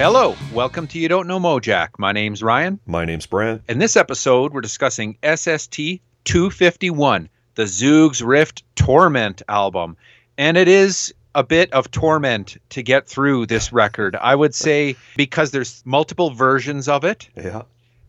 Hello, welcome to You Don't Know Mojack. My name's Ryan. My name's Brent. In this episode, we're discussing SST 251, the Zoogz Rift Torment album. And it is a bit of torment to get through this record. I would say because there's multiple versions of it. Yeah.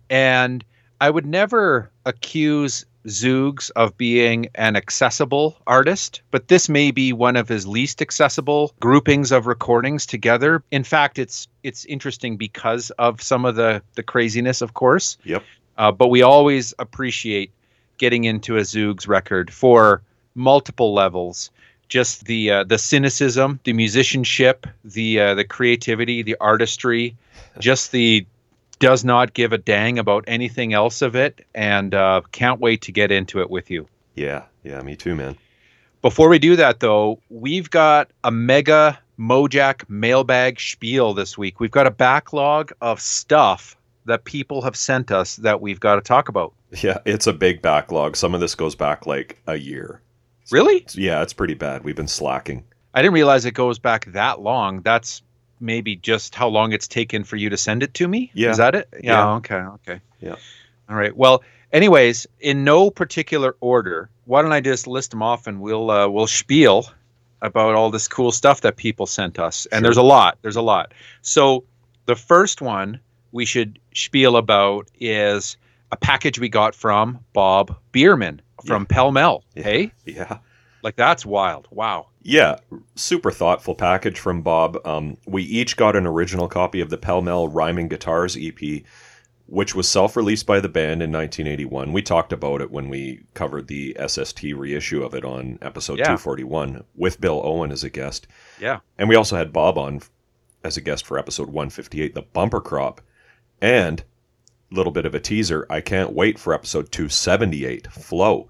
And I would never accuse Zoogz of being an accessible artist, but this may be one of his least accessible groupings of recordings together. In fact, it's it's interesting because of some of the the craziness, of course. Yep. Uh, but we always appreciate getting into a Zoogz record for multiple levels. Just the uh, the cynicism, the musicianship, the uh, the creativity, the artistry, just the does not give a dang about anything else of it, and uh, can't wait to get into it with you. Yeah. Yeah. Me too, man. Before we do that, though, we've got a mega Mojack mailbag spiel this week. We've got a backlog of stuff that people have sent us that we've got to talk about. Yeah. It's a big backlog. Some of this goes back like a year. Really? Yeah. It's pretty bad. We've been slacking. I didn't realize it goes back that long. That's maybe just how long it's taken for you to send it to me. Yeah. Is that it? Yeah. Yeah. Okay. Okay. Yeah. All right. Well, anyways, in no particular order, why don't I just list them off and we'll uh, we'll spiel about all this cool stuff that people sent us. And Sure. there's a lot. There's a lot. So the first one we should spiel about is a package we got from Bob Beerman from Pell Mell. Yeah. Hey, Yeah. like that's wild. Wow. Yeah, super thoughtful package from Bob. Um, we each got an original copy of the Pell Mell Rhyming Guitars EP, which was self released by the band in 1981. We talked about it when we covered the SST reissue of it on episode Yeah. 241 with Bill Owen as a guest. Yeah. And we also had Bob on as a guest for episode 158, The Bumper Crop. And a little bit of a teaser, I can't wait for episode 278, Flow.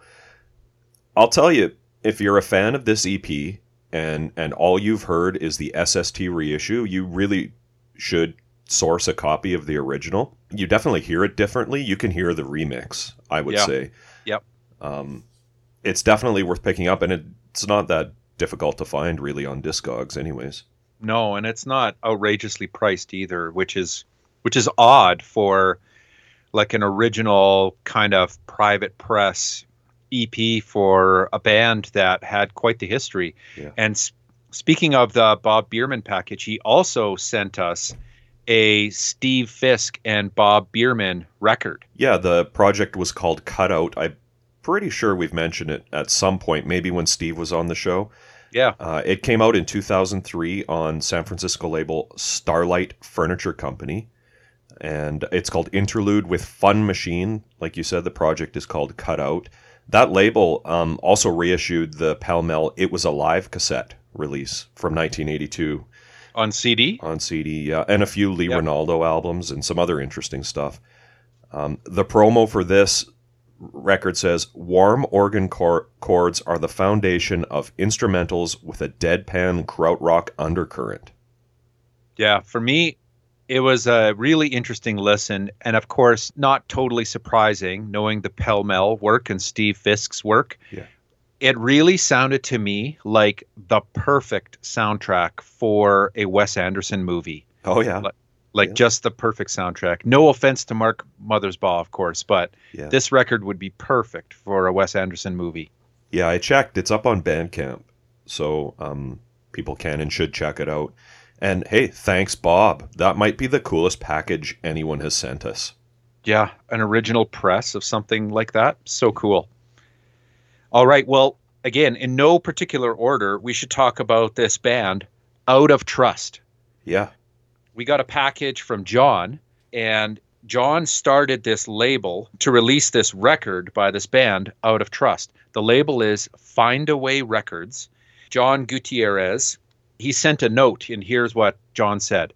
I'll tell you, if you're a fan of this EP and and all you've heard is the SST reissue, you really should source a copy of the original. You definitely hear it differently. You can hear the remix, I would Yeah. say. Yep. Um, it's definitely worth picking up, and it's not that difficult to find really on Discogs, anyways. No, and it's not outrageously priced either, which is which is odd for like an original kind of private press EP for a band that had quite the history. Yeah. And s- speaking of the Bob Beerman package, he also sent us a Steve Fisk and Bob Beerman record. Yeah, the project was called Cutout. I'm pretty sure we've mentioned it at some point, maybe when Steve was on the show. Yeah. Uh, it came out in 2003 on San Francisco label Starlight Furniture Company. And it's called Interlude with Fun Machine. Like you said, the project is called Cutout. That label um, also reissued the Pell Mell It Was Alive cassette release from 1982 On CD? on CD, yeah, and a few Lee Yep. Ranaldo albums and some other interesting stuff. Um, the promo for this record says warm organ chor- chords are the foundation of instrumentals with a deadpan krautrock undercurrent. Yeah, for me, it was a really interesting listen, and of course, not totally surprising knowing the Pell Mell work and Steve Fisk's work. Yeah. It really sounded to me like the perfect soundtrack for a Wes Anderson movie. Oh yeah, Like- Like Yeah. just the perfect soundtrack. No offense to Mark Mothersbaugh, of course, but yeah, this record would be perfect for a Wes Anderson movie. yeah. I checked; it's up on Bandcamp, so um, people can and should check it out. And hey, thanks, Bob. That might be the coolest package anyone has sent us. Yeah, an original press of something like that. So cool. All right. Well, again, in no particular order, we should talk about this band, Out of Trust. Yeah, We got a package from John, and John started this label to release this record by this band, Out of Trust. The label is Find Away Records. John Gutierrez, he sent a note, and here's what John said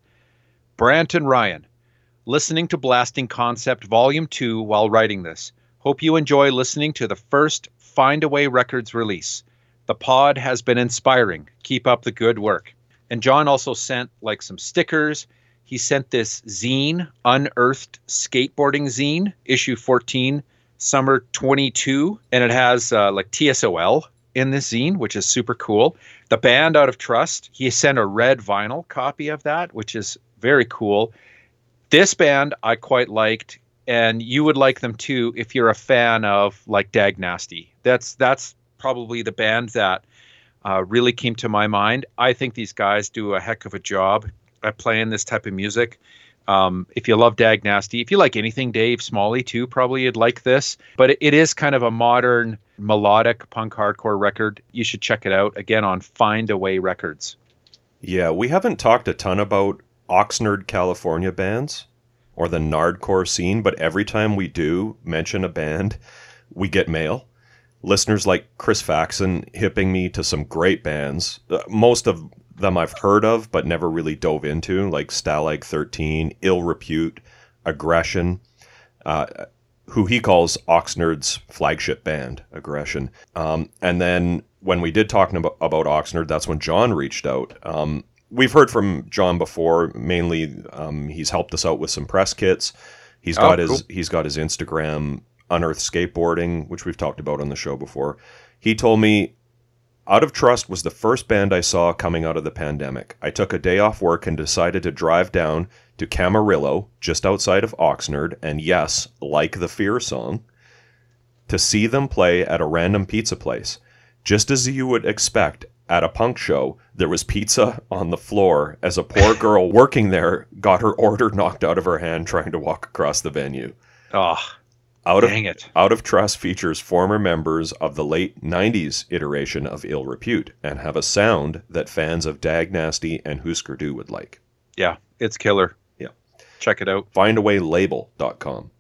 Brant and Ryan, listening to Blasting Concept Volume 2 while writing this. Hope you enjoy listening to the first Find Away Records release. The pod has been inspiring. Keep up the good work. And John also sent like some stickers. He sent this zine, Unearthed Skateboarding Zine, issue 14, summer 22. And it has uh, like TSOL in this zine, which is super cool. The band Out of Trust, he sent a red vinyl copy of that, which is very cool. This band I quite liked, and you would like them too if you're a fan of like Dag Nasty. That's that's probably the band that uh, really came to my mind. I think these guys do a heck of a job at playing this type of music. Um, if you love Dag Nasty, if you like anything Dave Smalley too, probably you'd like this. But it, it is kind of a modern melodic punk hardcore record. You should check it out again on Find Away Records. Yeah, we haven't talked a ton about Oxnard, California bands or the Nardcore scene, but every time we do mention a band, we get mail. Listeners like Chris Faxon hipping me to some great bands. Uh, most of them I've heard of, but never really dove into, like Stalag 13, Ill Repute, Aggression, uh, who he calls Oxnard's flagship band, Aggression. Um, and then when we did talk about, about Oxnard, that's when John reached out. Um, we've heard from John before. Mainly, um, he's helped us out with some press kits. He's got oh, his cool. he's got his Instagram Unearth Skateboarding, which we've talked about on the show before. He told me Out of Trust was the first band I saw coming out of the pandemic. I took a day off work and decided to drive down to Camarillo, just outside of Oxnard, and yes, like the Fear song, to see them play at a random pizza place. Just as you would expect, at a punk show, there was pizza on the floor as a poor girl working there got her order knocked out of her hand trying to walk across the venue. Oh, out dang of, it. Out of Trust features former members of the late 90s iteration of Ill Repute and have a sound that fans of Dag Nasty and Husker Du would like. Yeah, it's killer. Yeah. Check it out. Findawaylabel.com.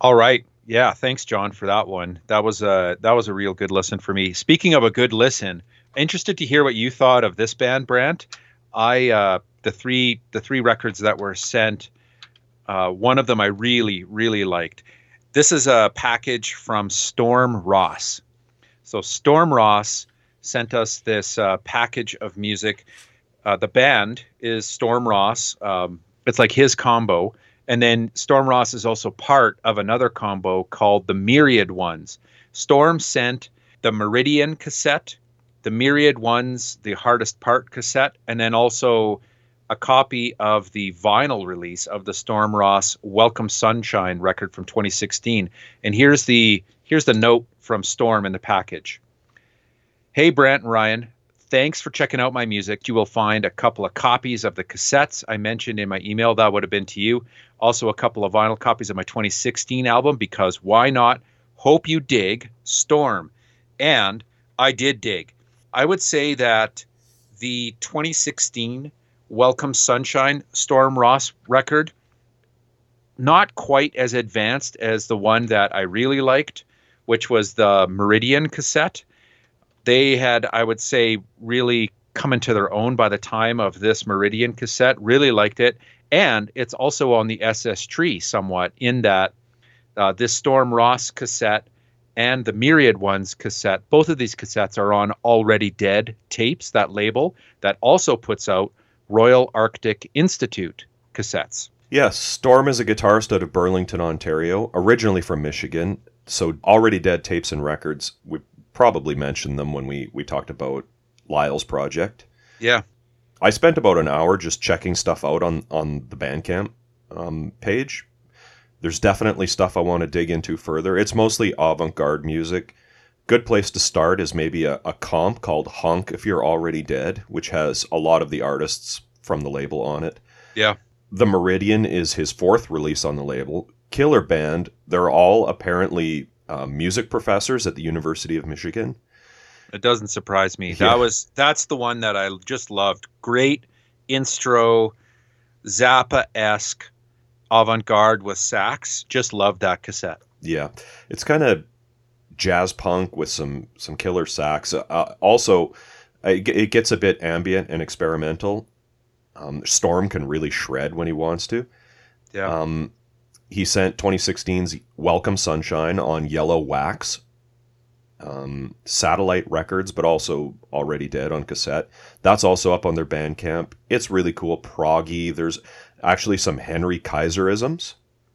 All right. Yeah, thanks John for that one. That was a that was a real good listen for me. Speaking of a good listen, interested to hear what you thought of this band, Brant. I uh, the three the three records that were sent. Uh, one of them I really really liked. This is a package from Storm Ross. So Storm Ross sent us this uh, package of music. Uh, the band is Storm Ross. Um, it's like his combo. And then Storm Ross is also part of another combo called the Myriad Ones. Storm sent the Meridian cassette, the Myriad Ones, the hardest part cassette, and then also a copy of the vinyl release of the Storm Ross Welcome Sunshine record from 2016. And here's the here's the note from Storm in the package. Hey Brant and Ryan, thanks for checking out my music. You will find a couple of copies of the cassettes I mentioned in my email that would have been to you. Also a couple of vinyl copies of my 2016 album because why not? Hope you dig Storm. And I did dig. I would say that the 2016 Welcome Sunshine Storm Ross record, not quite as advanced as the one that I really liked, which was the Meridian cassette. They had, I would say, really come into their own by the time of this Meridian cassette. Really liked it. And it's also on the SS tree somewhat in that uh, this Storm Ross cassette and the Myriad Ones cassette. Both of these cassettes are on Already Dead tapes, that label that also puts out Royal Arctic Institute cassettes. Yes, Storm is a guitarist out of Burlington, Ontario, originally from Michigan. So Already Dead tapes and records. We probably mentioned them when we we talked about Lyle's project. Yeah. I spent about an hour just checking stuff out on on the Bandcamp um, page there's definitely stuff I want to dig into further. It's mostly avant garde music. Good place to start is maybe a, a comp called Honk If You're Already Dead, which has a lot of the artists from the label on it. Yeah. The Meridian is his fourth release on the label. Killer Band, they're all apparently uh, music professors at the University of Michigan. It doesn't surprise me. Yeah. That was that's the one that I just loved. Great instro, Zappa esque avant garde with sax. Just love that cassette. Yeah, it's kind of jazz punk with some some killer sax. Uh, also, it gets a bit ambient and experimental. Um, Storm can really shred when he wants to. Yeah. Um, he sent 2016's Welcome Sunshine on yellow wax. Um, satellite records, but also already dead on cassette. That's also up on their Bandcamp. It's really cool, proggy. There's actually some Henry Kaiserisms.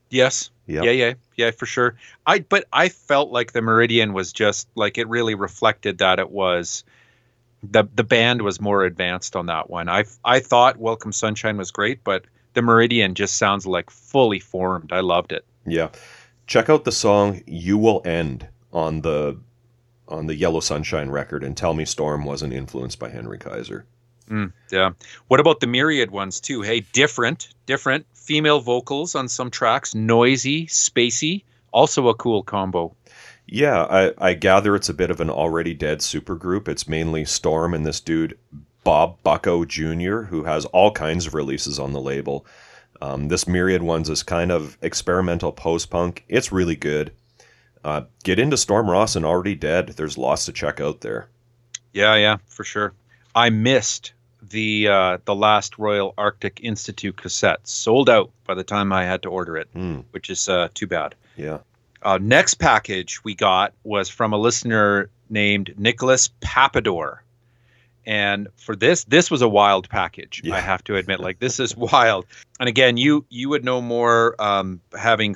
Yes. Yep. Yeah, yeah, yeah, for sure. I but I felt like the Meridian was just like it really reflected that it was the the band was more advanced on that one. I I thought Welcome Sunshine was great, but the meridian just sounds like fully formed. I loved it. Yeah. Check out the song "You Will End" on the on the Yellow Sunshine record, and tell me Storm wasn't influenced by Henry Kaiser. Mm, yeah. What about the myriad ones too? Hey, different, different female vocals on some tracks, noisy, spacey, also a cool combo. Yeah, I, I gather it's a bit of an already dead supergroup. It's mainly Storm and this dude Bob Bucko Jr., who has all kinds of releases on the label. Um, this Myriad ones is kind of experimental post punk. It's really good. Uh, get into Storm Ross and Already Dead. There's lots to check out there. Yeah, yeah, for sure. I missed the uh, the last Royal Arctic Institute cassette. Sold out by the time I had to order it, Mm, which is uh, too bad. yeah. Uh, next package we got was from a listener named Nicholas Papador. And for this, this was a wild package. Yeah. I have to admit, like this is wild. And again, you you would know more um, having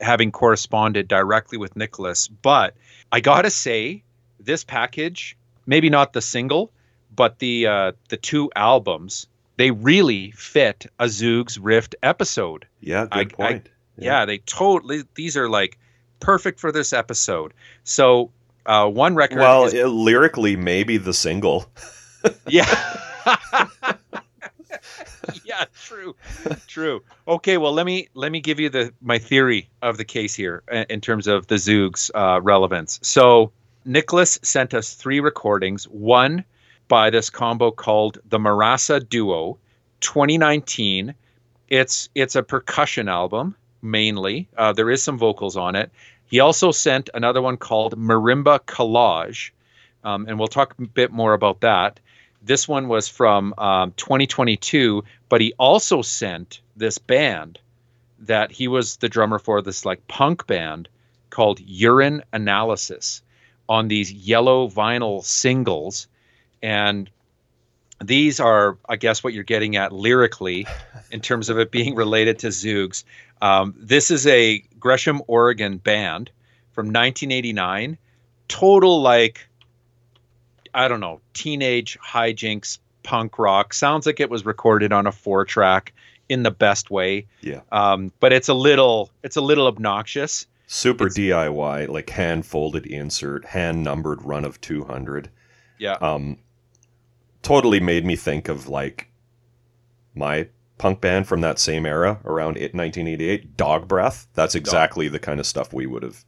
having corresponded directly with Nicholas. But I gotta say, this package, maybe not the single, but the uh, the two albums, they really fit a Zoogz Rift episode. Yeah, I- good point. yeah, they totally these are like perfect for this episode. So uh one record well, is- it- lyrically, maybe the single. yeah. Yeah true true. Okay well let me let me give you the my theory of the case here uh, in terms of the zoogz uh, relevance. So nicholas sent us three recordings. One by this combo called the marasa duo 2019 it's it's a percussion album mainly. Uh, there is some vocals on it. He also sent another one called marimba collage um, and we'll talk a bit more about that. This one was from um, 2022 but he also sent this band that he was the drummer for this like punk band called urine analysis on these yellow vinyl singles and these are i guess what you're getting at lyrically in terms of it being related to zoogz. Um, this is a gresham oregon band from 1989 total like i don't know teenage hijinks punk rock. Sounds like it was recorded on a four track in the best way. Yeah. um, but it's a little it's a little obnoxious. Super It's- DIY, like hand folded insert, hand numbered run of 200. yeah. Um, totally made me think of like my punk band from that same era around it 1988 dog breath that's exactly the kind of stuff we would have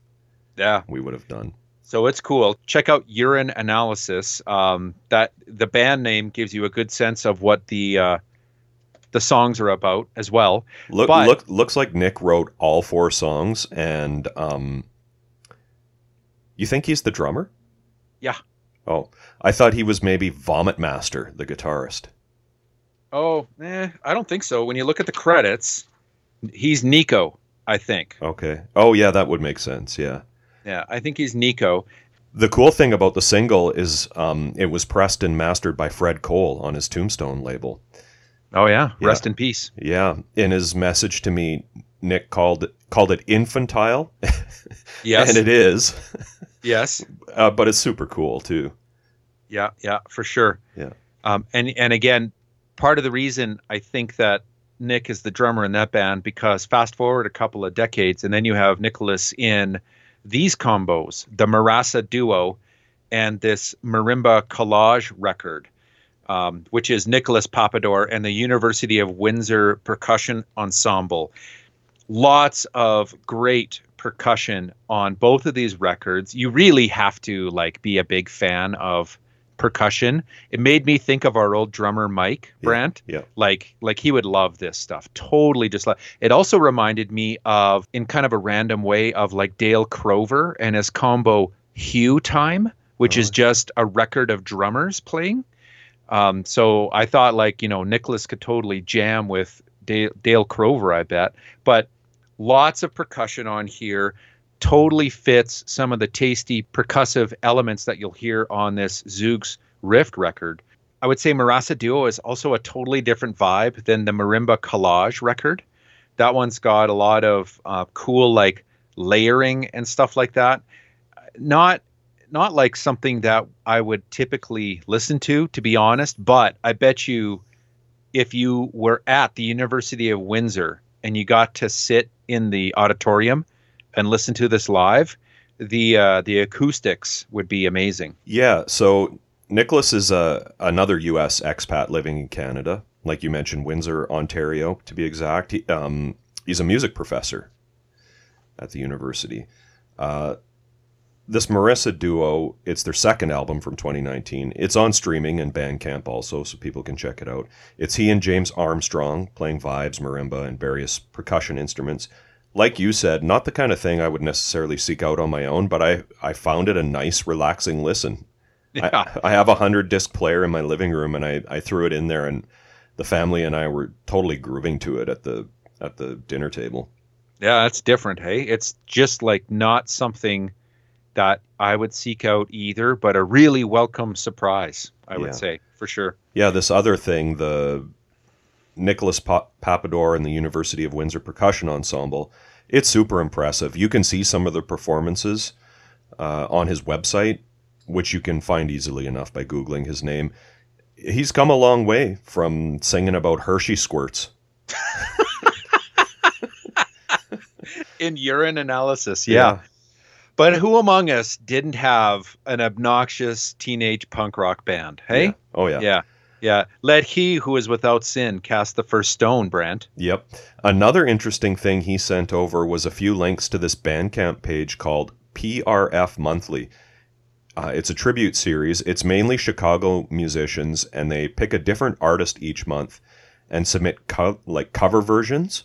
yeah we would have done So it's cool. Check out Urine Analysis. Um, that the band name gives you a good sense of what the uh, the songs are about as well. look But- look looks like nick wrote all four songs and um you think he's the drummer Yeah. Oh i thought he was maybe vomit master the guitarist Oh, eh, I don't think so. When you look at the credits, he's Nico. I think. okay oh yeah that would make sense yeah Yeah, I think he's Nico. The cool thing about the single is um, it was pressed and mastered by Fred Cole on his Tombstone label. Oh yeah, Yeah. rest in peace. Yeah, in his message to me, Nick called called it infantile, Yes. and it is, yes. uh, but it's super cool too. Yeah, yeah, for sure. Yeah. Um, and and again, part of the reason I think that Nick is the drummer in that band because fast forward a couple of decades, and then you have Nicholas in these combos, the Marasa duo, and this marimba collage record, um, which is Nicholas Papador and the University of Windsor Percussion Ensemble. Lots of great percussion on both of these records. You really have to like be a big fan of percussion. It made me think of our old drummer Mike Yeah, Brandt. yeah. Like like he would love this stuff. Totally just like it also reminded me of in kind of a random way of like Dale Crover and his combo Hue Time, which is Oh. just a record of drummers playing. Um, so I thought like, you know, Nicholas could totally jam with Dale, Dale Crover, I bet. But lots of percussion on here totally fits some of the tasty percussive elements that you'll hear on this Zoogz Rift record. I would say Marasa Duo is also a totally different vibe than the Marimba Collage record. That one's got a lot of uh, cool like layering and stuff like that. Not not like something that I would typically listen to, to be honest. But I bet you if you were at the University of Windsor and you got to sit in the auditorium and listen to this live, the uh, the acoustics would be amazing. Yeah. So Nicholas is a another U.S. expat living in Canada, like you mentioned, Windsor, Ontario, to be exact. He, um, he's a music professor at the university. Uh, this Marissa duo, it's their second album from 2019. It's on streaming and Bandcamp also, so people can check it out. It's he and James Armstrong playing vibes, marimba, and various percussion instruments. Like you said, not the kind of thing I would necessarily seek out on my own, but I, I found it a nice, relaxing listen. Yeah. I, I have a hundred disc player in my living room, and I, I threw it in there, and the family and I were totally grooving to it at the at the dinner table. Yeah, that's different. Hey, it's just like not something that I would seek out either, but a really welcome surprise. I Yeah. would say for sure. Yeah, this other thing, the Nicholas pa- Papador and the University of Windsor Percussion Ensemble, it's super impressive. You can see some of the performances uh, on his website, which you can find easily enough by Googling his name. He's come a long way from singing about Hershey squirts. In urine analysis, yeah. But who among us didn't have an obnoxious teenage punk rock band? Hey, Yeah. Oh, yeah. yeah, yeah. Let he who is without sin cast the first stone. Brent. Yep. Another interesting thing he sent over was a few links to this Bandcamp page called PRF Monthly. Uh, it's a tribute series. It's mainly Chicago musicians, and they pick a different artist each month and submit co- like cover versions.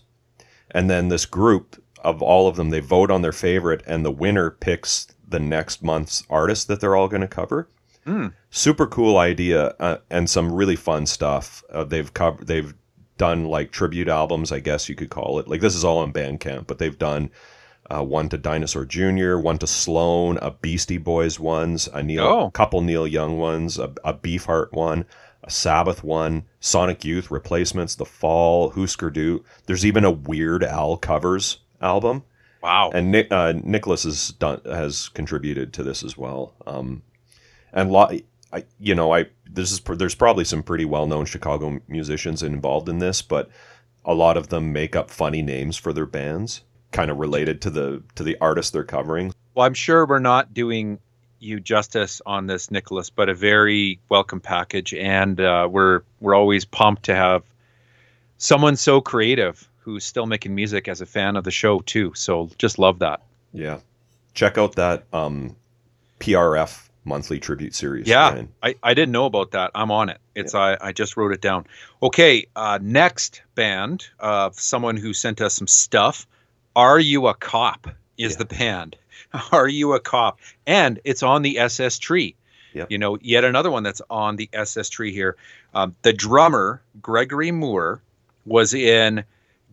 And then this group of all of them, they vote on their favorite, and the winner picks the next month's artist that they're all going to cover Hmm. super cool idea uh, and some really fun stuff. Uh, they've covered, they've done like tribute albums, I guess you could call it. Like this is all on Bandcamp, but they've done uh, one to Dinosaur Jr., one to Sloan, a Beastie Boys ones, a Neil, Oh. couple Neil Young ones, a, a Beefheart one, a Sabbath one, Sonic Youth replacements, The Fall, Husker Du. There's even a Weird Al covers album Wow. and Nick, uh, Nicholas has done has contributed to this as well. Um, and lot, I, you know, I this is there's probably some pretty well known Chicago musicians involved in this, but a lot of them make up funny names for their bands, kind of related to the to the artist they're covering. Well, I'm sure we're not doing you justice on this, Nicholas, but a very welcome package, and uh, we're we're always pumped to have someone so creative who's still making music as a fan of the show too. So just love that. Yeah, check out that um, PRF monthly tribute series. Yeah. I, I didn't know about that. I'm on it. It's I, I just wrote it down. Okay, uh, next band of someone who sent us some stuff. Are you a cop? Is Yeah. the band? Are you a cop? And it's on the SS tree. Yep. You know, yet another one that's on the SS tree here. Um, the drummer Gregory Moore was in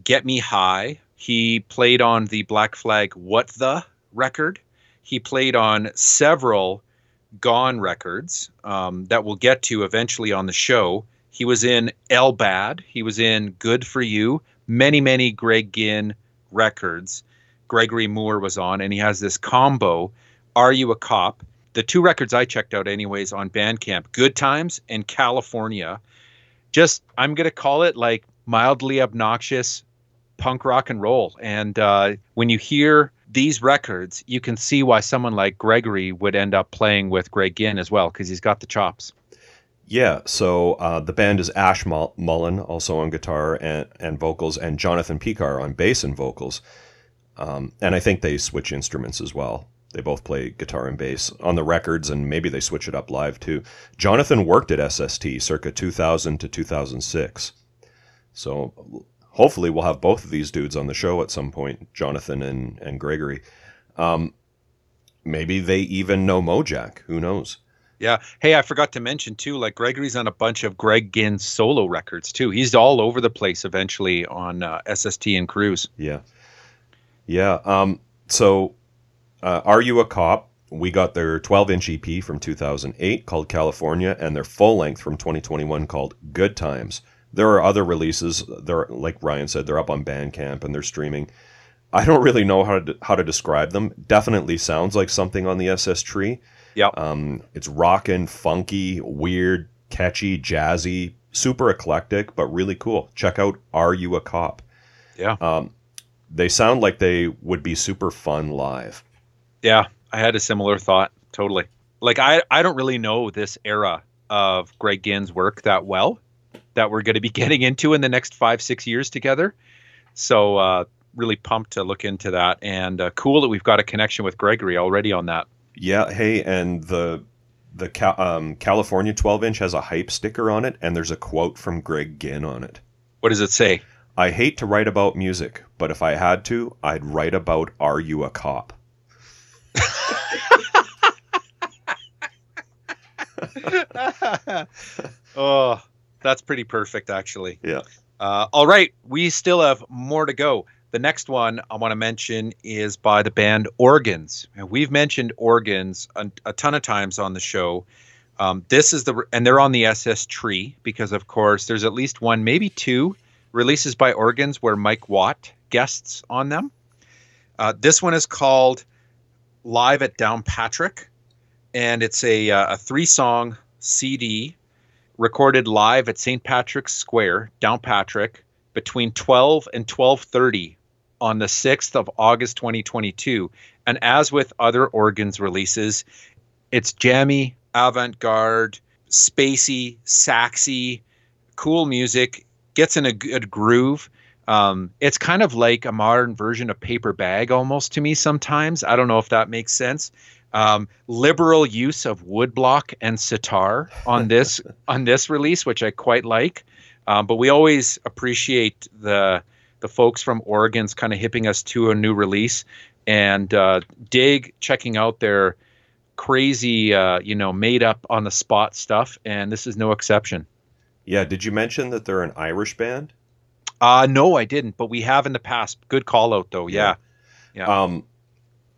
Get Me High. He played on the Black Flag What the record. He played on several Gone records um, that we'll get to eventually on the show. He was in El Bad. He was in Good for You. Many, many Greg Ginn records. Gregory Moore was on, and he has this combo. Are You a Cop? The two records I checked out, anyways, on Bandcamp Good Times and California. Just, I'm to call it like mildly obnoxious punk rock and roll. And uh, when you hear these records, you can see why someone like Gregory would end up playing with Greg Ginn as well, because he's got the chops. Yeah, so uh, the band is Ash Mullen, also on guitar and, and vocals, and Jonathan Picar on bass and vocals. Um, and I think they switch instruments as well. They both play guitar and bass on the records, and maybe they switch it up live too. Jonathan worked at SST circa 2000 to 2006. So hopefully we'll have both of these dudes on the show at some point, Jonathan and, and Gregory. Um, maybe they even know Mojack. Who knows? Yeah. Hey, I forgot to mention too, like Gregory's on a bunch of Greg Ginn solo records too. He's all over the place eventually on uh, SST and Cruz. Yeah. Yeah. Um, so, uh, Are You a Cop? We got their 12 inch EP from 2008 called California and their full length from 2021 called Good Times. There are other releases. They're, like Ryan said, they're up on Bandcamp and they're streaming. I don't really know how to, how to describe them. Definitely sounds like something on the SS tree. Yep. Um, it's rockin', funky, weird, catchy, jazzy, super eclectic, but really cool. Check out Are You a Cop? Yeah. Um, they sound like they would be super fun live. Yeah, I had a similar thought. Totally. Like I, I don't really know this era of Greg Ginn's work that well that we're going to be getting into in the next five, six years together. So uh, really pumped to look into that, and uh, cool that we've got a connection with Gregory already on that. Yeah. Hey, and the the Ca- um, California 12 inch has a hype sticker on it, and there's a quote from Greg Ginn on it. What does it say? I hate to write about music, but if I had to, I'd write about Are You a Cop? oh, that's pretty perfect, actually. Yeah. Uh, all right, we still have more to go. The next one I want to mention is by the band Organs. And we've mentioned Organs a, a ton of times on the show. Um, this is the and they're on the SS tree because of course there's at least one, maybe two releases by Organs where Mike Watt guests on them. Uh, this one is called Live at Downpatrick, and it's a, uh, a three song CD recorded live at St. Patrick's Square, Downpatrick, between 12 and 12:30 on the 6th of August 2022. And as with other organs releases, it's jammy, avant-garde, spacey, saxy, cool music, gets in a good groove. Um, it's kind of like a modern version of Paper Bag almost to me sometimes. I don't know if that makes sense. Um, liberal use of woodblock and sitar on this on this release, which I quite like. Um, but we always appreciate the the folks from Organs kind of hipping us to a new release and uh, dig checking out their crazy, uh, you know, made up on the spot stuff. And this is no exception. Yeah. Did you mention that they're an Irish band? Uh, no, I didn't, but we have in the past. Good call out though. Yeah. Yeah. Um,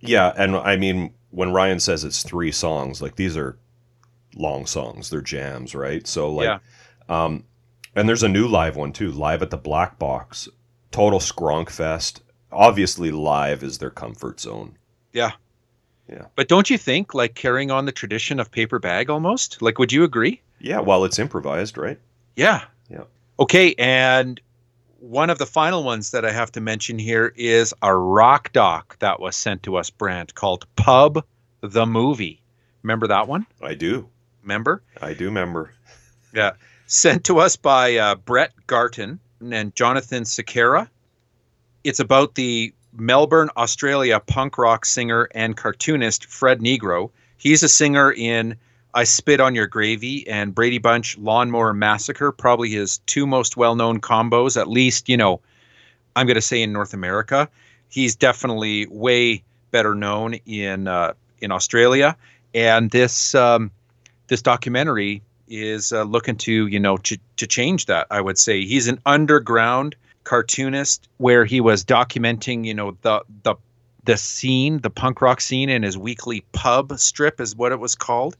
yeah, and I mean when Ryan says it's three songs, like these are long songs, they're jams, right? So like, Yeah. um, and there's a new live one too, live at the Black Box, total skronk fest. Obviously, live is their comfort zone. Yeah, yeah. But don't you think like carrying on the tradition of paper bag almost? Like, would you agree? Yeah, well, it's improvised, right? Yeah. Yeah. Okay, and one of the final ones that I have to mention here is a rock doc that was sent to us, Brand, called Pub the Movie. Remember that one? I do, Remember? I do remember. Yeah. Sent to us by uh, Brett Garton and Jonathan Sequeira. It's about the Melbourne, Australia punk rock singer and cartoonist Fred Negro. He's a singer in I Spit on Your Gravy and Brady Bunch Lawnmower Massacre, probably his two most well known combos, at least, you know, I'm going to say in North America. He's definitely way better known in uh, in Australia. And this um, this documentary is uh, looking to you know to, to change that i would say he's an underground cartoonist where he was documenting you know the the the scene the punk rock scene in his weekly pub strip is what it was called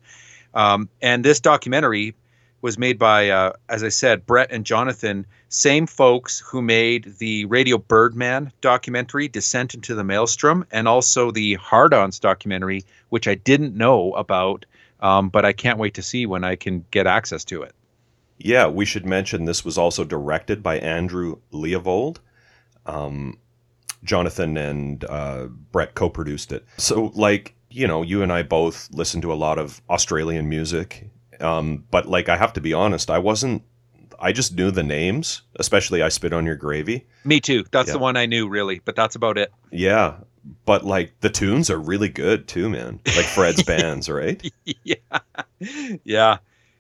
um, and this documentary was made by uh, as i said brett and jonathan same folks who made the radio birdman documentary descent into the maelstrom and also the hard-ons documentary which i didn't know about um, but I can't wait to see when I can get access to it. Yeah, we should mention this was also directed by Andrew Leavold. Um, Jonathan and uh, Brett co-produced it. So, like, you know, you and I both listen to a lot of Australian music, um, but like, I have to be honest, I wasn't. I just knew the names, especially "I Spit on Your Gravy." Me too. That's Yeah. the one I knew, really, but that's about it. Yeah, but like the tunes are really good too, man. Like Fred's bands, right? yeah, yeah,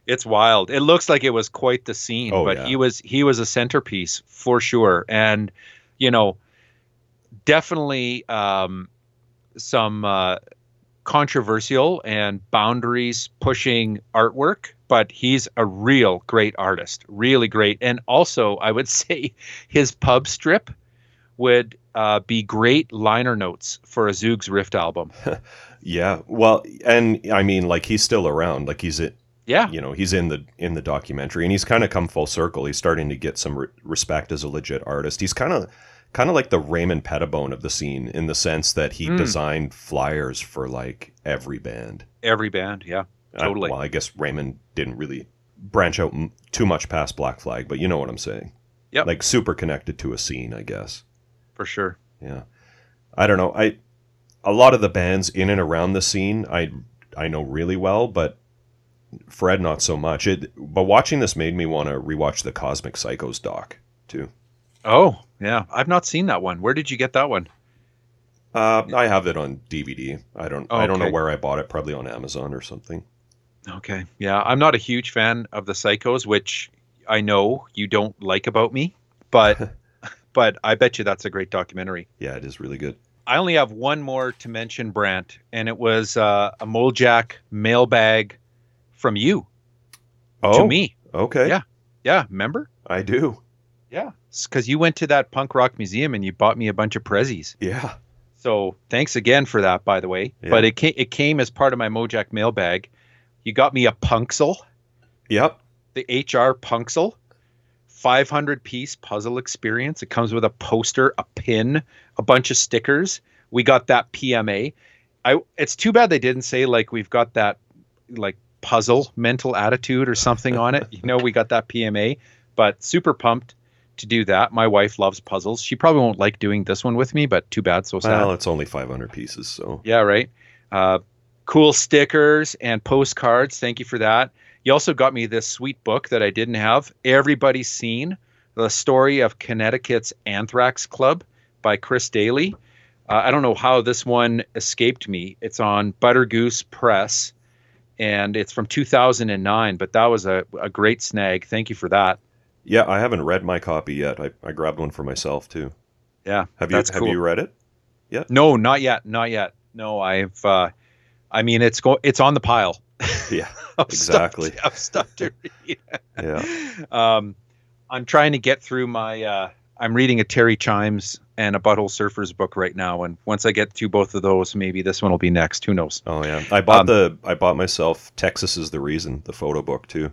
it's wild. It looks like it was quite the scene, Oh, but yeah. he was he was a centerpiece for sure, and you know, definitely um, some uh, controversial and boundaries pushing artwork. But he's a real great artist, really great, and also I would say his pub strip would uh, be great liner notes for a Zoogz Rift album. Yeah. Well, and I mean, like he's still around. Like he's it. Yeah, You know, he's in the in the documentary, and he's kind of come full circle. He's starting to get some re- respect as a legit artist. He's kind of kind of like the Raymond Pettibone of the scene in the sense that he Mm. designed flyers for like every band. every band. Yeah. Totally. well, I guess Raymond didn't really branch out m- too much past Black Flag, but you know what I'm saying. Yep. Like super connected to a scene, I guess. For sure. Yeah. I don't know. I a lot of the bands in and around the scene I I know really well, but Fred not so much. It but watching this made me want to rewatch the Cosmic Psychos doc too. Oh, yeah. I've not seen that one. Where did you get that one? Uh, I have it on DVD. I don't I don't know where I bought it, probably on Amazon or something. Okay. Yeah, I'm not a huge fan of the Psychos, which I know you don't like about me, but but I bet you that's a great documentary. Yeah, it is really good. I only have one more to mention, Brant, and it was uh, a Mojack mailbag from you Oh, to me. Okay. Yeah. Yeah, remember? I do. Yeah, because you went to that punk rock museum and you bought me a bunch of prezzies. Yeah. So thanks again for that, by the way. Yeah. But it came, it came as part of my Mojack mailbag. You got me a Punxsule, Yep. the HR Punxsule, 500 piece puzzle experience. It comes with a poster, a pin, a bunch of stickers. We got that PMA. I. It's too bad they didn't say like we've got that like puzzle mental attitude or something on it. You know, we got that PMA, but super pumped to do that. My wife loves puzzles. She probably won't like doing this one with me, but too bad, so sad. Well, it's only 500 pieces, so Yeah, right. Uh, cool stickers and postcards. Thank you for that. You also got me this sweet book that I didn't have. Everybody's Scene the story of Connecticut's Anthrax Club by Chris Daly. Uh, I don't know how this one escaped me. It's on Buttergoose Press, and it's from 2009. But that was a, a great snag. Thank you for that. Yeah, I haven't read my copy yet. I, I grabbed one for myself too. Yeah, Have you have cool. you read it? Yeah. No, not yet, not yet. No, I've. Uh, I mean, it's go. It's on the pile. Yeah. Exactly. Stuff, of stuff to read. Yeah. um, I'm trying to get through my. Uh, I'm reading a Terry Chimes and a Butthole Surfers book right now, and once I get through both of those, maybe this one will be next. Who knows? Oh yeah. I bought Um, the I bought myself Texas is the reason, the photo book too.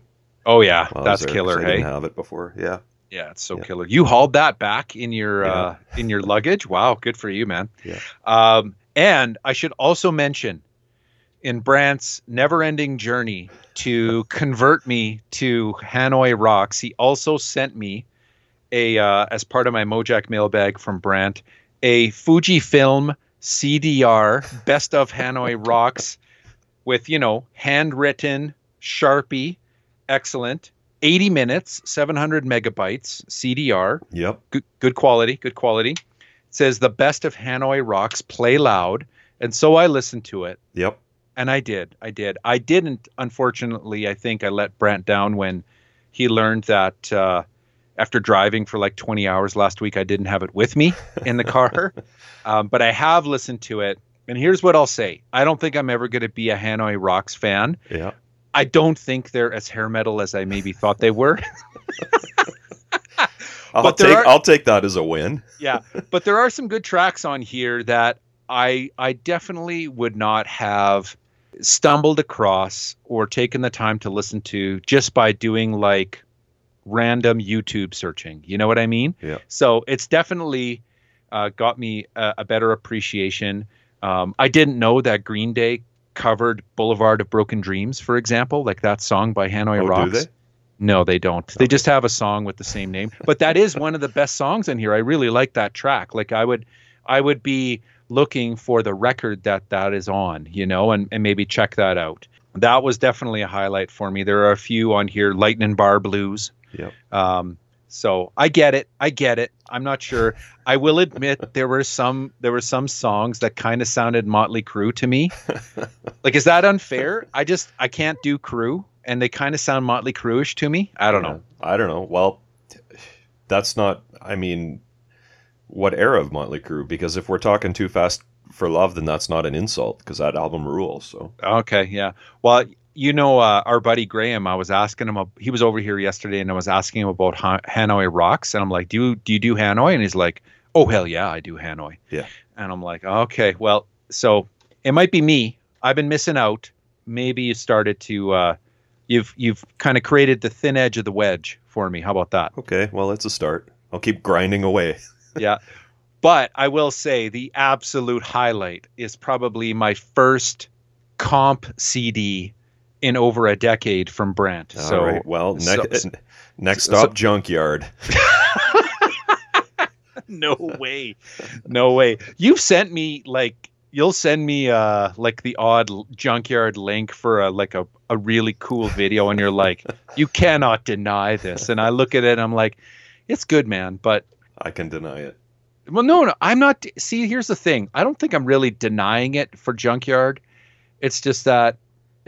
Oh yeah, while that's there, killer. 'cause I Hey, didn't have it before. Yeah. yeah, it's so Yeah. killer. You hauled that back in your Yeah. uh, in your luggage. Wow, good for you, man. Yeah. Um, and I should also mention, in Brant's never-ending journey to convert me to Hanoi Rocks, he also sent me a uh, as part of my Mojack mailbag from Brant a Fujifilm CDR Best of Hanoi Rocks with you know handwritten Sharpie, excellent. 80 minutes, 700 megabytes CDR Yep. good, good quality, good quality. It says the best of Hanoi rocks play loud, and so I listened to it, Yep. and I did, I did. I didn't, unfortunately. I think I let Brant down when he learned that uh, after driving for like 20 hours last week, I didn't have it with me in the car. um, but I have listened to it, and here's what I'll say: I don't think I'm ever going to be a Hanoi rocks fan. Yeah. I don't think they're as hair metal as I maybe thought they were. I'll take are- I'll take that as a win. yeah, but there are some good tracks on here that I I definitely would not have stumbled across or taken the time to listen to just by doing like random YouTube searching. You know what I mean? Yeah. So it's definitely uh, got me a, a better appreciation. Um, I didn't know that Green Day covered Boulevard of Broken Dreams, for example, like that song by Hanoi Oh, do Rocks. they? No, they don't. They just have a song with the same name. But that is one of the best songs in here. I really like that track. Like I would I would be looking for the record that that is on, you know, and, and maybe check that out. That was definitely a highlight for me. There are a few on here, Lightning Bar Blues. Yep. Um, so I get it. I get it. I'm not sure. I will admit there were some there were some songs that kind of sounded Motley Crue to me. like, is that unfair? I just I can't do Crue, and they kind of sound Motley Crue-ish to me. I don't know. I don't know. Well, that's not. I mean, what era of Motley Crue? Because if we're talking Too Fast for Love, then that's not an insult because that album rules. So Okay, yeah. Well, you know, uh, our buddy Graham. I was asking him. He was over here yesterday, and I was asking him about Han- Hanoi rocks, and I'm like, "Do you do you do Hanoi?" And he's like, "Oh hell yeah, I do Hanoi." Yeah. And I'm like, "Okay, well, so it might be me. I've been missing out. Maybe you started to, uh, you've you've kind of created the thin edge of the wedge for me. How about that?" okay, well, it's a start. I'll keep grinding away. yeah. But I will say the absolute highlight is probably my first comp CD in over a decade from Brent. All so right. Well, so- next next so- stop, junkyard. no way no way you've sent me like you'll send me uh like the odd junkyard link for a like a, a really cool video and you're like you cannot deny this and i look at it and i'm like it's good man but I can deny it. well no no i'm not see here's the thing i don't think i'm really denying it for junkyard it's just that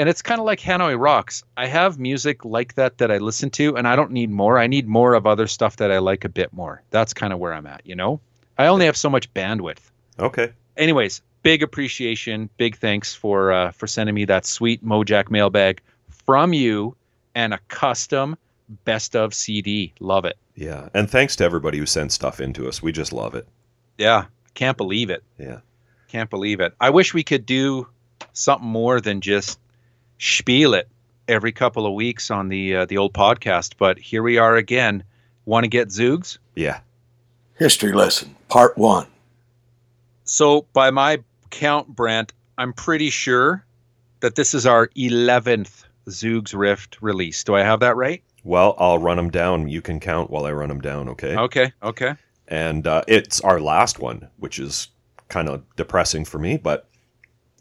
and it's kind of like hanoi rocks i have music like that that i listen to and i don't need more i need more of other stuff that i like a bit more that's kind of where i'm at you know i only have so much bandwidth Okay. anyways big appreciation big thanks for uh, for sending me that sweet mojack mailbag from you and a custom best of cd love it Yeah. And thanks to everybody who sent stuff into us. We just love it. yeah can't believe it Yeah. Can't believe it. I wish we could do something more than just spiel it every couple of weeks on the uh, the old podcast. But here we are again. Want to get Zoogz? Yeah. History lesson, part one. So by my count, Brent, I'm pretty sure that this is our 11th Zoogz Rift release. Do I have that right? Well, I'll run them down. You can count while I run them down, okay? Okay. Okay. And uh, it's our last one, which is kind of depressing for me, but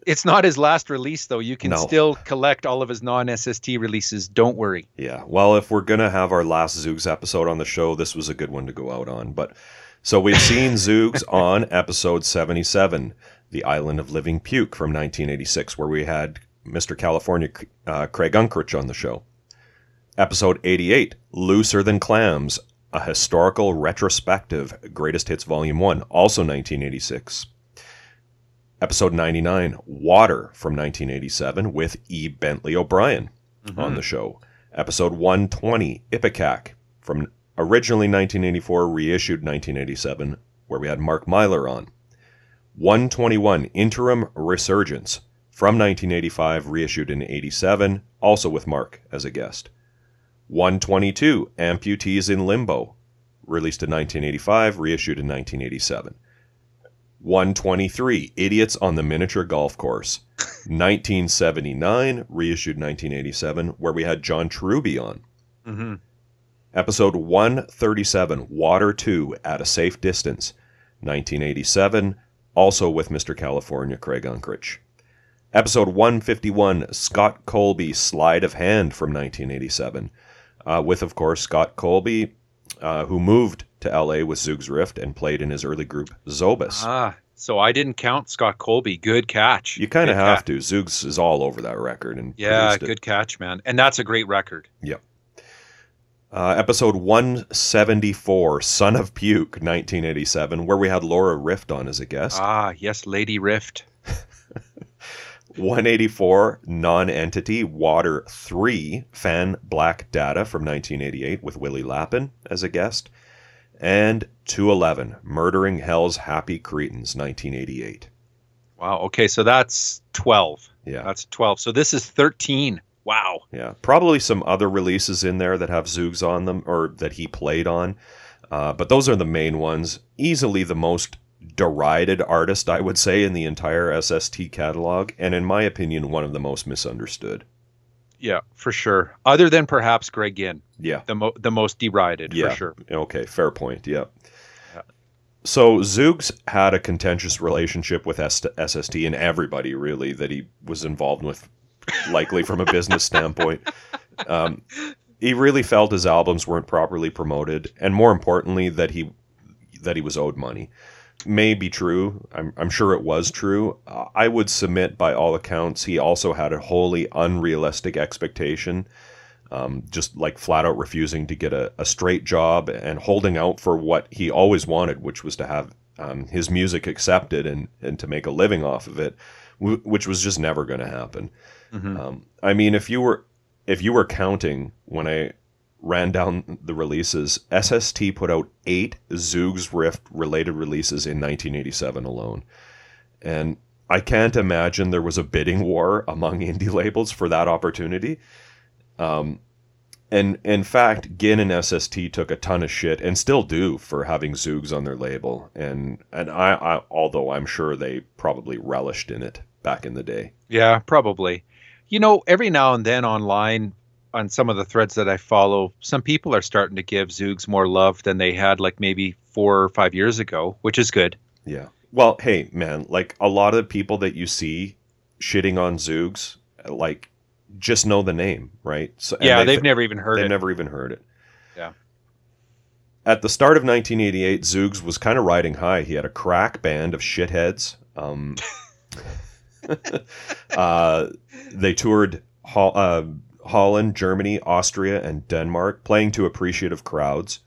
It's not his last release though. You can No. still collect all of his non-SST releases. Don't worry. yeah. Well, if we're going to have our last Zoogz episode on the show, this was a good one to go out on. But so we've seen Zoogz on episode 77, The Island of Living Puke from 1986, where we had Mr. California uh, Craig Unkrich on the show. Episode 88, Looser Than Clams, a historical retrospective, Greatest Hits Volume 1, also 1986. Episode 99, Water from 1987, with E. Bentley O'Brien mm-hmm. on the show. Episode 120, Ipecac, from originally 1984, reissued 1987, where we had Mark Myler on. 121, Interim Resurgence, from 1985, reissued in 87, also with Mark as a guest. 122, Amputees in Limbo, released in 1985, reissued in 1987. 123, Idiots on the Miniature Golf Course, 1979, reissued 1987, where we had John Trubee on. Mm-hmm. Episode 137, Water 2 at a Safe Distance, 1987, also with Mr. California Craig Unkrich. Episode 151, Scott Colby Slide of Hand from 1987, uh, with, of course, Scott Colby, uh, who moved to LA with Zoogz Rift and played in his early group Zobus. Ah, so I didn't count Scott Colby. Good catch. you kind of have catch. to. Zoogz is all over that record and Yeah, good catch, man. And that's a great record. Yep. Uh, episode 174, Son of Puke, 1987, where we had Laura Rift on as a guest. Ah, yes, Lady Rift. 184, Non-Entity, Water 3, Fan Black Dada from 1988 with Willie Lappin as a guest. And 211, Murdering Hell's Happy Cretins, 1988. Wow. Okay, so that's 12. Yeah. That's 12. So this is 13. Wow. Yeah, probably some other releases in there that have Zoogz on them or that he played on, uh, but those are the main ones. Easily the most derided artist, I would say, in the entire SST catalog, and in my opinion, one of the most misunderstood. Yeah, for sure. Other than perhaps Greg Ginn, Yeah, the mo- the most derided yeah, for sure. Okay, fair point. Yeah. Yeah. So Zoogz had a contentious relationship with S- SST and everybody really that he was involved with, likely from a business standpoint. Um, he really felt his albums weren't properly promoted, and more importantly, that he that he was owed money. May be true. I'm, I'm sure it was true. I would submit, by all accounts, he also had a wholly unrealistic expectation um, just like flat out refusing to get a, a straight job and holding out for what he always wanted, which was to have um, his music accepted and, and to make a living off of it, w- which was just never going to happen. Mhm. Um, I mean, if you were if you were counting when I ran down the releases, SST put out eight Zoogz Rift related releases in 1987 alone, and I can't imagine there was a bidding war among indie labels for that opportunity. Um, and in fact, Ginn and SST took a ton of shit and still do for having Zoogz on their label. And and I, I although I'm sure they probably relished in it back in the day. Yeah, probably. You know, every now and then online on some of the threads that I follow, some people are starting to give Zoogz more love than they had like maybe four or five years ago, which is good. Yeah. Well, hey, man, like a lot of the people that you see shitting on Zoogz, like just know the name, right? So, yeah, they- they've never even heard They've it. never even heard it. Yeah. At the start of 1988, Zoogz was kind of riding high. He had a crack band of shitheads. Um, uh, they toured uh, Holland, Germany, Austria, and Denmark, playing to appreciative crowds.